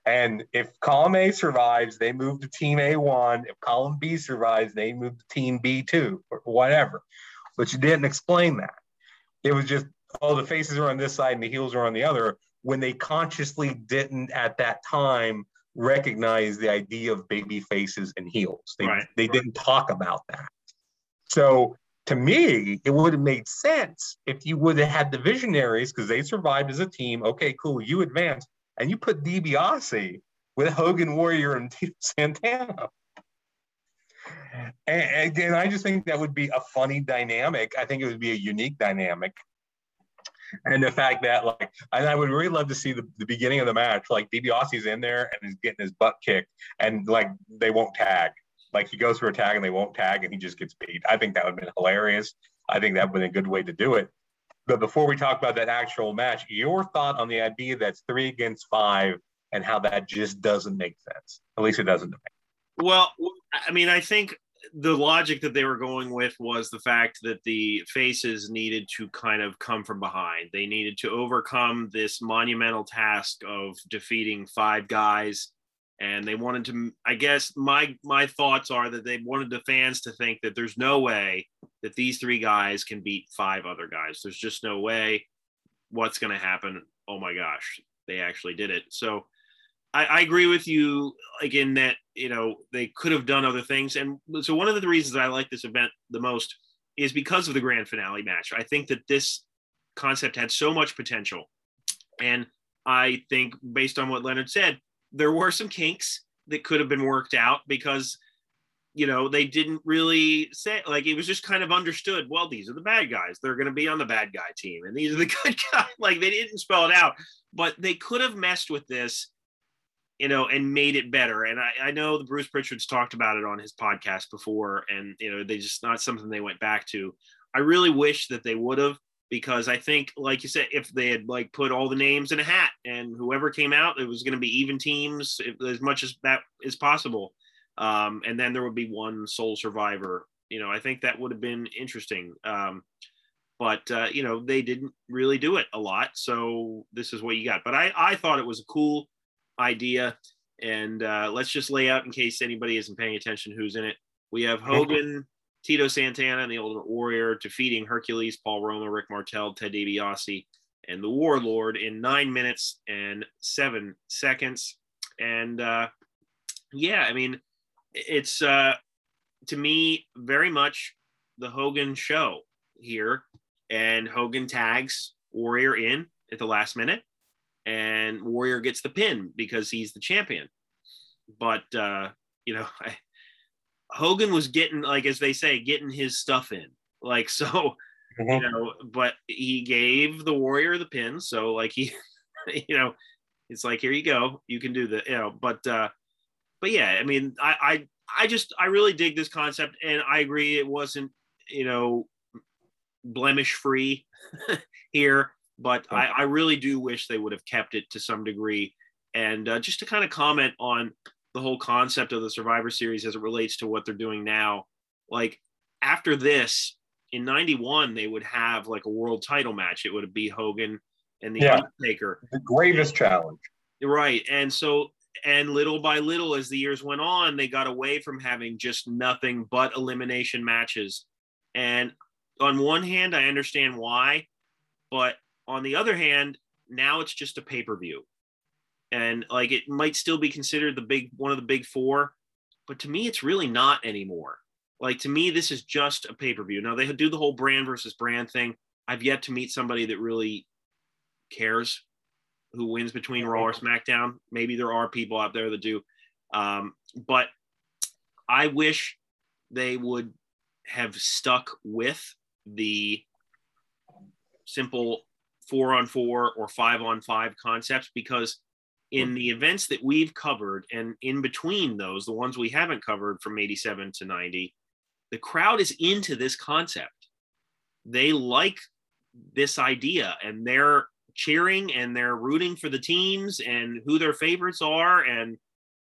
And if column A survives, they move to team A1. If column B survives, they move to team B2 or whatever but you didn't explain that. It was just, oh, the faces are on this side and the heels are on the other, when they consciously didn't at that time recognize the idea of baby faces and heels. They, right. they didn't talk about that. So to me, it would have made sense if you would have had the visionaries because they survived as a team. Okay, cool, you advance and you put DiBiase with Hogan Warrior and Santana. And, and I just think that would be a funny dynamic. I think it would be a unique dynamic. And the fact that, like, and I would really love to see the, the beginning of the match. Like, DiBiase's in there and is getting his butt kicked, and like, they won't tag. Like, he goes for a tag and they won't tag, and he just gets beat. I think that would have been hilarious. I think that would been a good way to do it. But before we talk about that actual match, your thought on the idea that's three against five and how that just doesn't make sense. At least it doesn't. Well, I mean, I think the logic that they were going with was the fact that the faces needed to kind of come from behind. They needed to overcome this monumental task of defeating five guys and they wanted to i guess my my thoughts are that they wanted the fans to think that there's no way that these three guys can beat five other guys. There's just no way what's going to happen. Oh my gosh they actually did it. So I, I, agree with you again that you know they could have done other things. And so one of the reasons i like this event the most is because of the grand finale match. I think that this concept had so much potential. And i think based on what leonard said there were some kinks that could have been worked out because you know they didn't really say like it was just kind of understood well these are the bad guys. They're going to be on the bad guy team and these are the good guys. Like they didn't spell it out. But they could have messed with this you know and made it better and i, I know the bruce pritchard's talked about it on his podcast before and you know they just not something they went back to i really wish that they would have because I think, like you said, if they had like put all the names in a hat and whoever came out, it was going to be even teams as much as that is possible. Um, and then there would be one sole survivor. You know, I think that would have been interesting. Um, but uh, you know, they didn't really do it a lot, so this is what you got. But I, I thought it was a cool idea, and uh, let's just lay out in case anybody isn't paying attention who's in it. We have Hogan, Tito Santana and the Ultimate Warrior defeating Hercules, Paul Roma, Rick Martel, Ted DiBiase, and the Warlord in nine minutes and seven seconds. And uh, yeah, I mean, it's uh, to me very much the Hogan show here. And Hogan tags Warrior in at the last minute, and Warrior gets the pin because he's the champion. But uh, you know, I, Hogan was getting like as they say, getting his stuff in. Like so, mm-hmm. you know, but he gave the warrior the pin. So like he, you know, it's like here you go, you can do the, you know, but uh but yeah, I mean, I I I just I really dig this concept and I agree it wasn't, you know, blemish free here, but I, I really do wish they would have kept it to some degree. And uh, just to kind of comment on the whole concept of the Survivor Series as it relates to what they're doing now. Like after this, in '91, they would have like a world title match. It would be Hogan and the yeah, Undertaker. The greatest challenge. Right, and so and little by little, as the years went on, they got away from having just nothing but elimination matches. And on one hand, I understand why, but on the other hand, now it's just a pay per view and like it might still be considered the big one of the big four but to me it's really not anymore. Like to me this is just a pay-per-view. Now they do the whole brand versus brand thing. I've yet to meet somebody that really cares who wins between raw or smackdown. Maybe there are people out there that do. Um, but i wish they would have stuck with the simple four on four or five on five concepts because in the events that we've covered and in between those the ones we haven't covered from 87 to 90 the crowd is into this concept. They like this idea and they're cheering and they're rooting for the teams and who their favorites are and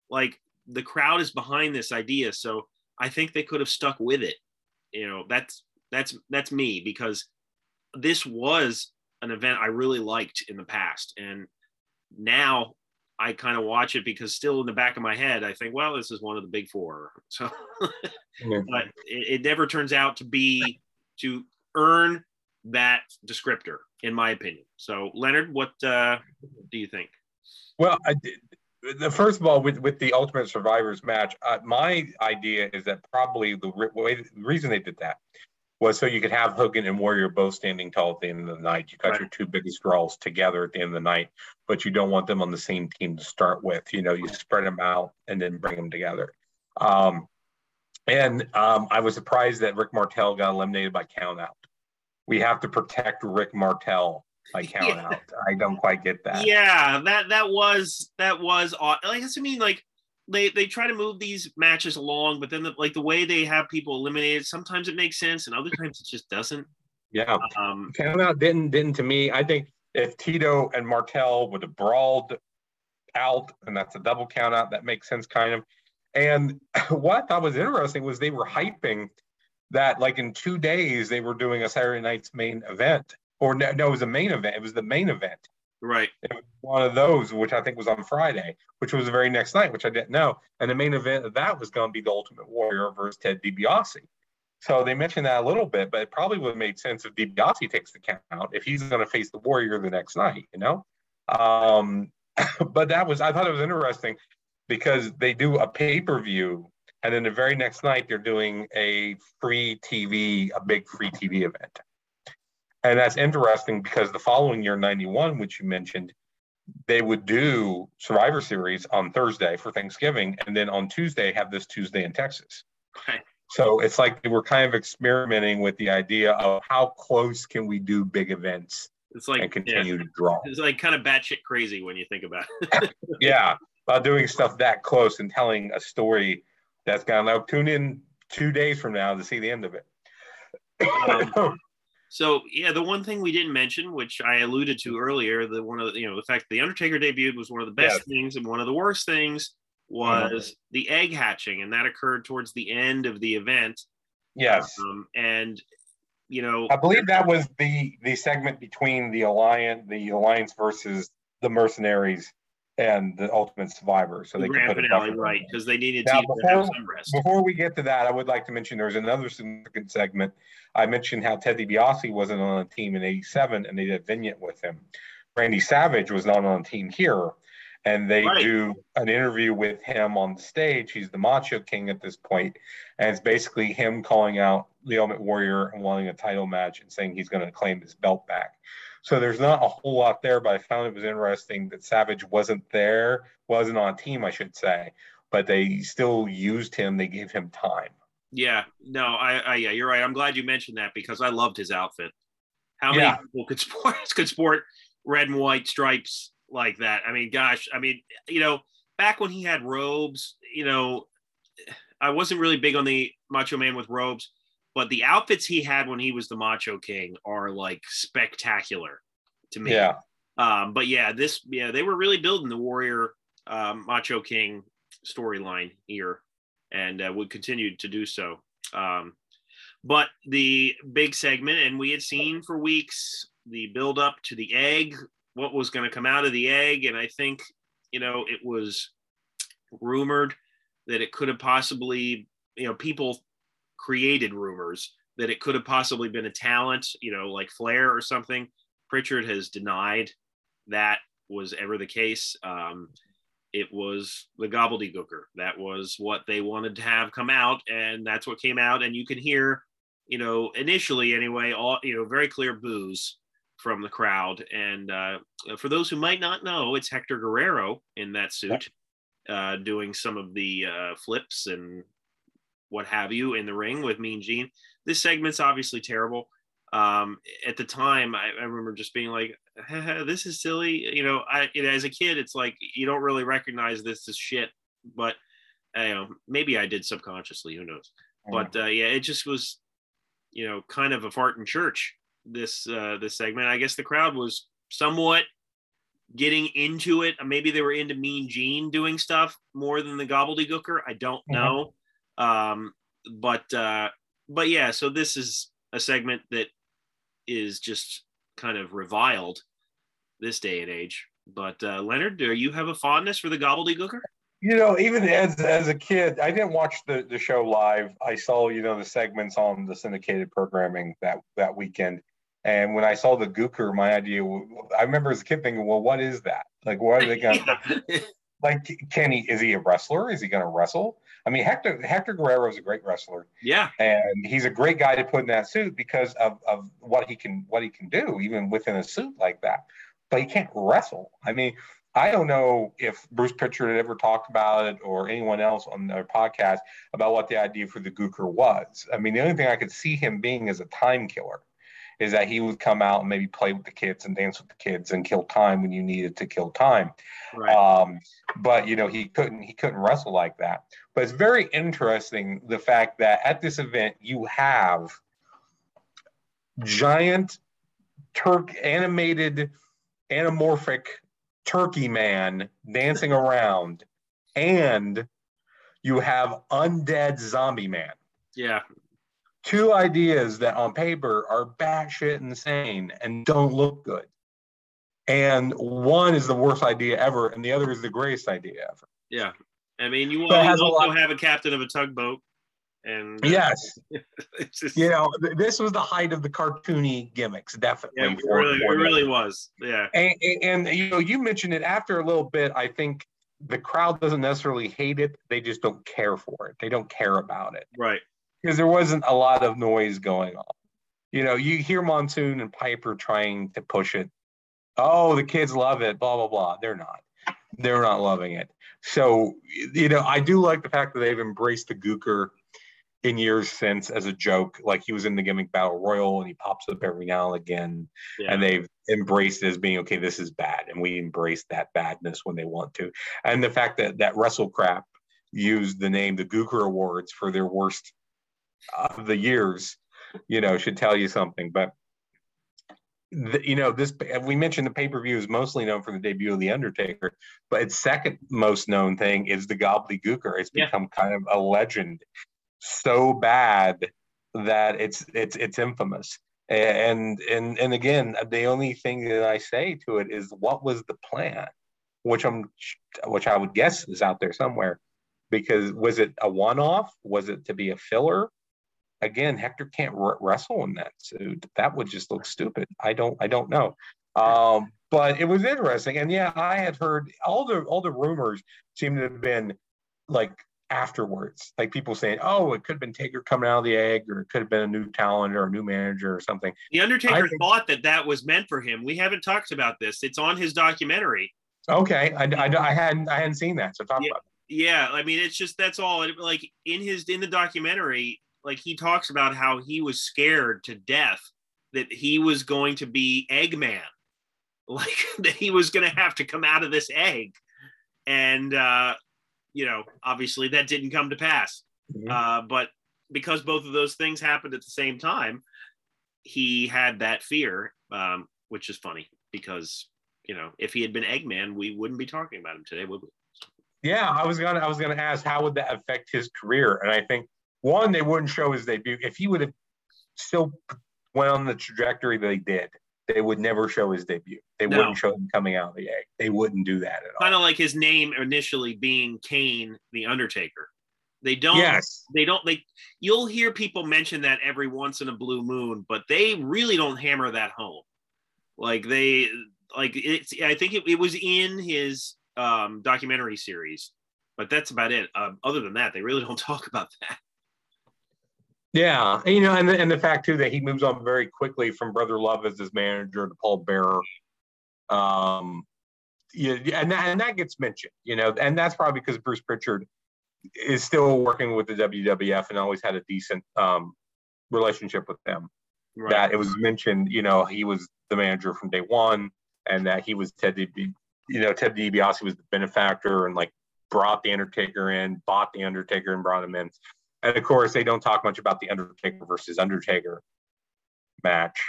like the crowd is behind this idea. So i think they could have stuck with it. You know that's that's that's me because this was an event i really liked in the past and now I kind of watch it because still in the back of my head, I think, well, this is one of the big four. So, yeah. but it, it, never turns out to be to earn that descriptor, in my opinion. So, Leonard, what uh, do you think? Well, I did. The first of all, with, with the Ultimate Survivors match, uh, my idea is that probably the, way, the reason they did that was so you could have Hogan and Warrior both standing tall at the end of the night. You got right. your two biggest draws together at the end of the night, but you don't want them on the same team to start with. You know, you spread them out and then bring them together. Um, And um, I was surprised that Rick Martel got eliminated by count out. We have to protect Rick Martel by count yeah. out. I don't quite get that. Yeah, that that was that was odd. Like I mean, like they they try to move these matches along, but then the, like the way they have people eliminated, sometimes it makes sense, and other times it just doesn't. Yeah, um, count out didn't didn't to me. I think if Tito and Martel would have brawled out, and that's a double count out, that makes sense, kind of. And what I thought was interesting was they were hyping that like in two days they were doing a Saturday night's main event, or no, no, it was a main event. It was the main event. Right. one of those, which I think was on Friday, which was the very next night, which I didn't know. And the main event of that was going to be the Ultimate Warrior versus Ted DiBiase. So they mentioned that a little bit, but it probably would have made sense if DiBiase takes the count if he's going to face the Warrior the next night, you know? Um, but that was, I thought it was interesting because they do a pay per view and then the very next night they're doing a free TV, a big free TV event. And that's interesting because the following year, 91, which you mentioned, they would do Survivor Series on Thursday for Thanksgiving, and then on Tuesday have this Tuesday in Texas. Right. So it's like they were kind of experimenting with the idea of how close can we do big events it's like and continue yeah. to draw. It's like kind of batshit crazy when you think about it. yeah, about doing stuff that close and telling a story that's gonna tune in two days from now to see the end of it. Um, so yeah, the one thing we didn't mention, which I alluded to earlier, the one of the, you know the fact the Undertaker debuted was one of the best yes. things, and one of the worst things was mm-hmm. the egg hatching, and that occurred towards the end of the event. Yes, um, and you know, I believe that was the the segment between the alliance, the alliance versus the mercenaries and the Ultimate Survivor, so they could put finale, it right because they needed now, before, to have some rest. Before we get to that, I would like to mention there's another significant segment. I mentioned how Ted DiBiase wasn't on a team in '87, and they did a vignette with him. Randy Savage was not on a team here, and they right. do an interview with him on the stage. He's the Macho King at this point, and it's basically him calling out the Ultimate Warrior and wanting a title match and saying he's going to claim his belt back. So there's not a whole lot there, but I found it was interesting that Savage wasn't there, wasn't on team, I should say, but they still used him. They gave him time. Yeah, no, I, I yeah, you're right. I'm glad you mentioned that because I loved his outfit. How many yeah. people could sport could sport red and white stripes like that? I mean, gosh, I mean, you know, back when he had robes, you know, I wasn't really big on the Macho Man with robes, but the outfits he had when he was the Macho King are like spectacular to me. Yeah. Um, but yeah, this yeah they were really building the Warrior um, Macho King storyline here, and uh, would continue to do so. Um, but the big segment, and we had seen for weeks the build up to the egg, what was going to come out of the egg, and I think you know it was rumored that it could have possibly you know people created rumors that it could have possibly been a talent, you know, like Flair or something. Pritchard has denied that was ever the case. Um, it was the gobbledygooker. That was what they wanted to have come out, and that's what came out. And you can hear, you know, initially anyway, all you know, very clear boos from the crowd. And uh, for those who might not know, it's Hector Guerrero in that suit, uh, doing some of the uh, flips and what have you in the ring with Mean Gene. This segment's obviously terrible. Um, at the time, I, I remember just being like, "This is silly." You know, I as a kid, it's like you don't really recognize this as shit, but you know, maybe I did subconsciously. Who knows? But uh, yeah, it just was, you know, kind of a fart in church. This uh, this segment. I guess the crowd was somewhat getting into it. Maybe they were into Mean Gene doing stuff more than the gobbledygooker. I don't mm-hmm. know. Um, but uh, but yeah, so this is a segment that is just kind of reviled this day and age. But uh, Leonard, do you have a fondness for the gobbledygooker? You know, even as as a kid, I didn't watch the, the show live. I saw, you know, the segments on the syndicated programming that that weekend. And when I saw the Gooker, my idea, I remember as a kid thinking, well, what is that? Like, what are they going to, like, can he, is he a wrestler? Is he going to wrestle? I mean, Hector Hector Guerrero is a great wrestler. Yeah, and he's a great guy to put in that suit because of, of what he can what he can do, even within a suit like that. But he can't wrestle. I mean, I don't know if Bruce Pritchard had ever talked about it or anyone else on their podcast about what the idea for the Gooker was. I mean, the only thing I could see him being is a time killer is that he would come out and maybe play with the kids and dance with the kids and kill time when you needed to kill time. Right. Um, but you know he couldn't he couldn't wrestle like that. But it's very interesting the fact that at this event you have giant Turk animated anamorphic turkey man dancing around and you have undead zombie man. Yeah, two ideas that on paper are batshit insane and don't look good. And one is the worst idea ever, and the other is the greatest idea ever. Yeah. I mean, you, also have a captain of a tugboat. And uh, yes, just, you know, th- this was the height of the cartoony gimmicks, definitely. Yeah, it really, it really was. Yeah. And, and, and, you know, you mentioned it after a little bit. I think the crowd doesn't necessarily hate it; they just don't care for it. They don't care about it. Right because there wasn't a lot of noise going on. You know, you hear Monsoon and Piper trying to push it. Oh, the kids love it, blah, blah, blah. They're not. They're not loving it. So, you know, I do like the fact that they've embraced the Gooker in years since as a joke. Like he was in the gimmick battle royal and he pops up every now and again. Yeah. And they've embraced it as being okay, this is bad. And we embrace that badness when they want to. And the fact that that WrestleCrap used the name the Gooker Awards for their worst of the years, you know, should tell you something. But the, you know, this we mentioned the pay per view is mostly known for the debut of the Undertaker, but its second most known thing is the Gobbledygooker. It's become yeah. kind of a legend, so bad that it's it's it's infamous. And and and again, the only thing that I say to it is, what was the plan? Which I'm, which I would guess is out there somewhere because was it a one-off was it to be a filler again, Hector can't wrestle in that suit. That would just look stupid. I don't, I don't know. Um, but it was interesting, and yeah, I had heard all the all the rumors seem to have been like afterwards, like people saying, "Oh, it could have been Taker coming out of the egg, or it could have been a new talent or a new manager or something." The Undertaker think, thought that that was meant for him. We haven't talked about this. It's on his documentary. Okay, I, I, I hadn't I hadn't seen that, so talk yeah, about. It. Yeah, I mean, it's just that's all. Like in his in the documentary, like he talks about how he was scared to death that he was going to be Eggman, like that he was going to have to come out of this egg, and uh, you know, obviously that didn't come to pass. Mm-hmm. Uh, but because both of those things happened at the same time, he had that fear, um, which is funny because you know if he had been Eggman, we wouldn't be talking about him today, would we? Yeah, I was gonna I was gonna ask how would that affect his career, and I think one, they wouldn't show his debut. If he would have still went on the trajectory they did, they would never show his debut. They no. wouldn't show him coming out of the egg. They wouldn't do that at all. Kind of like his name initially being Kane the Undertaker. They don't. Yes. They don't. They. You'll hear people mention that every once in a blue moon, but they really don't hammer that home. Like they, like it's. I think it, it was in his um, documentary series, but that's about it. Um, other than that, they really don't talk about that. Yeah, you know, and the, and the fact too that he moves on very quickly from Brother Love as his manager to Paul Bearer. Um, yeah, and that, and that gets mentioned, you know, and that's probably because Bruce Pritchard is still working with the WWF and always had a decent um, relationship with them. Right. That it was mentioned, you know, he was the manager from day one, and that he was Ted DiBiase, you know, Ted DiBiase was the benefactor and like brought the Undertaker in, bought the Undertaker and brought him in. And of course, they don't talk much about the Undertaker versus Undertaker match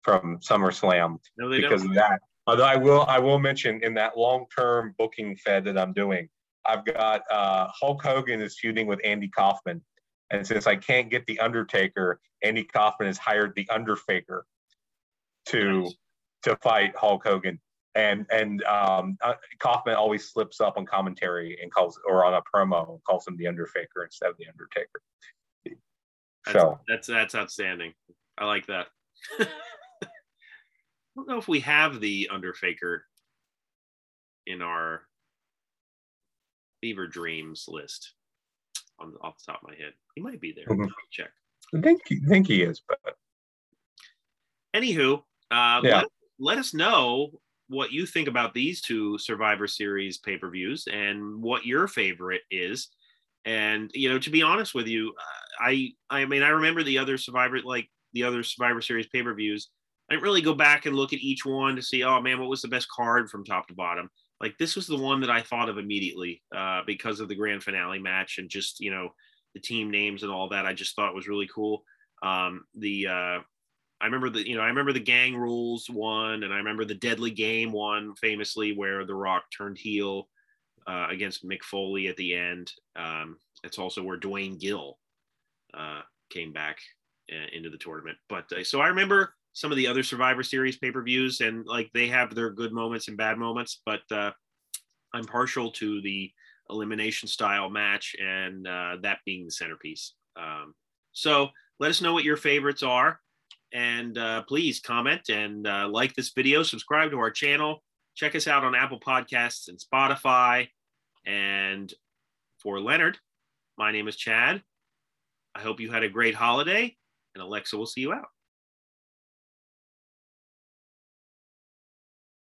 from SummerSlam no, because don't. of that. Although I will, I will mention in that long-term booking fed that I'm doing, I've got uh, Hulk Hogan is feuding with Andy Kaufman, and since I can't get the Undertaker, Andy Kaufman has hired the Underfaker to nice. to fight Hulk Hogan and and um, uh, Kaufman always slips up on commentary and calls or on a promo and calls him the Undertaker instead of the Underfaker. That's, so that's that's outstanding. I like that. I don't know if we have the Underfaker in our Fever Dreams list on off the top of my head. He might be there. Mm-hmm. Check. I think I think he is, but anywho, uh, yeah. let, let us know what you think about these two Survivor Series pay per views and what your favorite is. And you know, to be honest with you, I I mean I remember the other Survivor like the other Survivor Series pay per views. I didn't really go back and look at each one to see, oh man, what was the best card from top to bottom. Like this was the one that I thought of immediately uh, because of the grand finale match and just you know the team names and all that. I just thought was really cool. Um, the uh, I remember the you know I remember the gang rules one, and I remember the deadly game one famously where The Rock turned heel uh, against Mick Foley at the end. Um, it's also where Duane Gill uh, came back uh, into the tournament. But uh, so I remember some of the other Survivor Series pay per views, and like they have their good moments and bad moments. But uh, I'm partial to the elimination style match, and uh, that being the centerpiece. Um, so let us know what your favorites are. And uh, please comment and uh, like this video, subscribe to our channel, check us out on Apple Podcasts and Spotify. And for Leonard, my name is Chad. I hope you had a great holiday, and Alexa will see you out.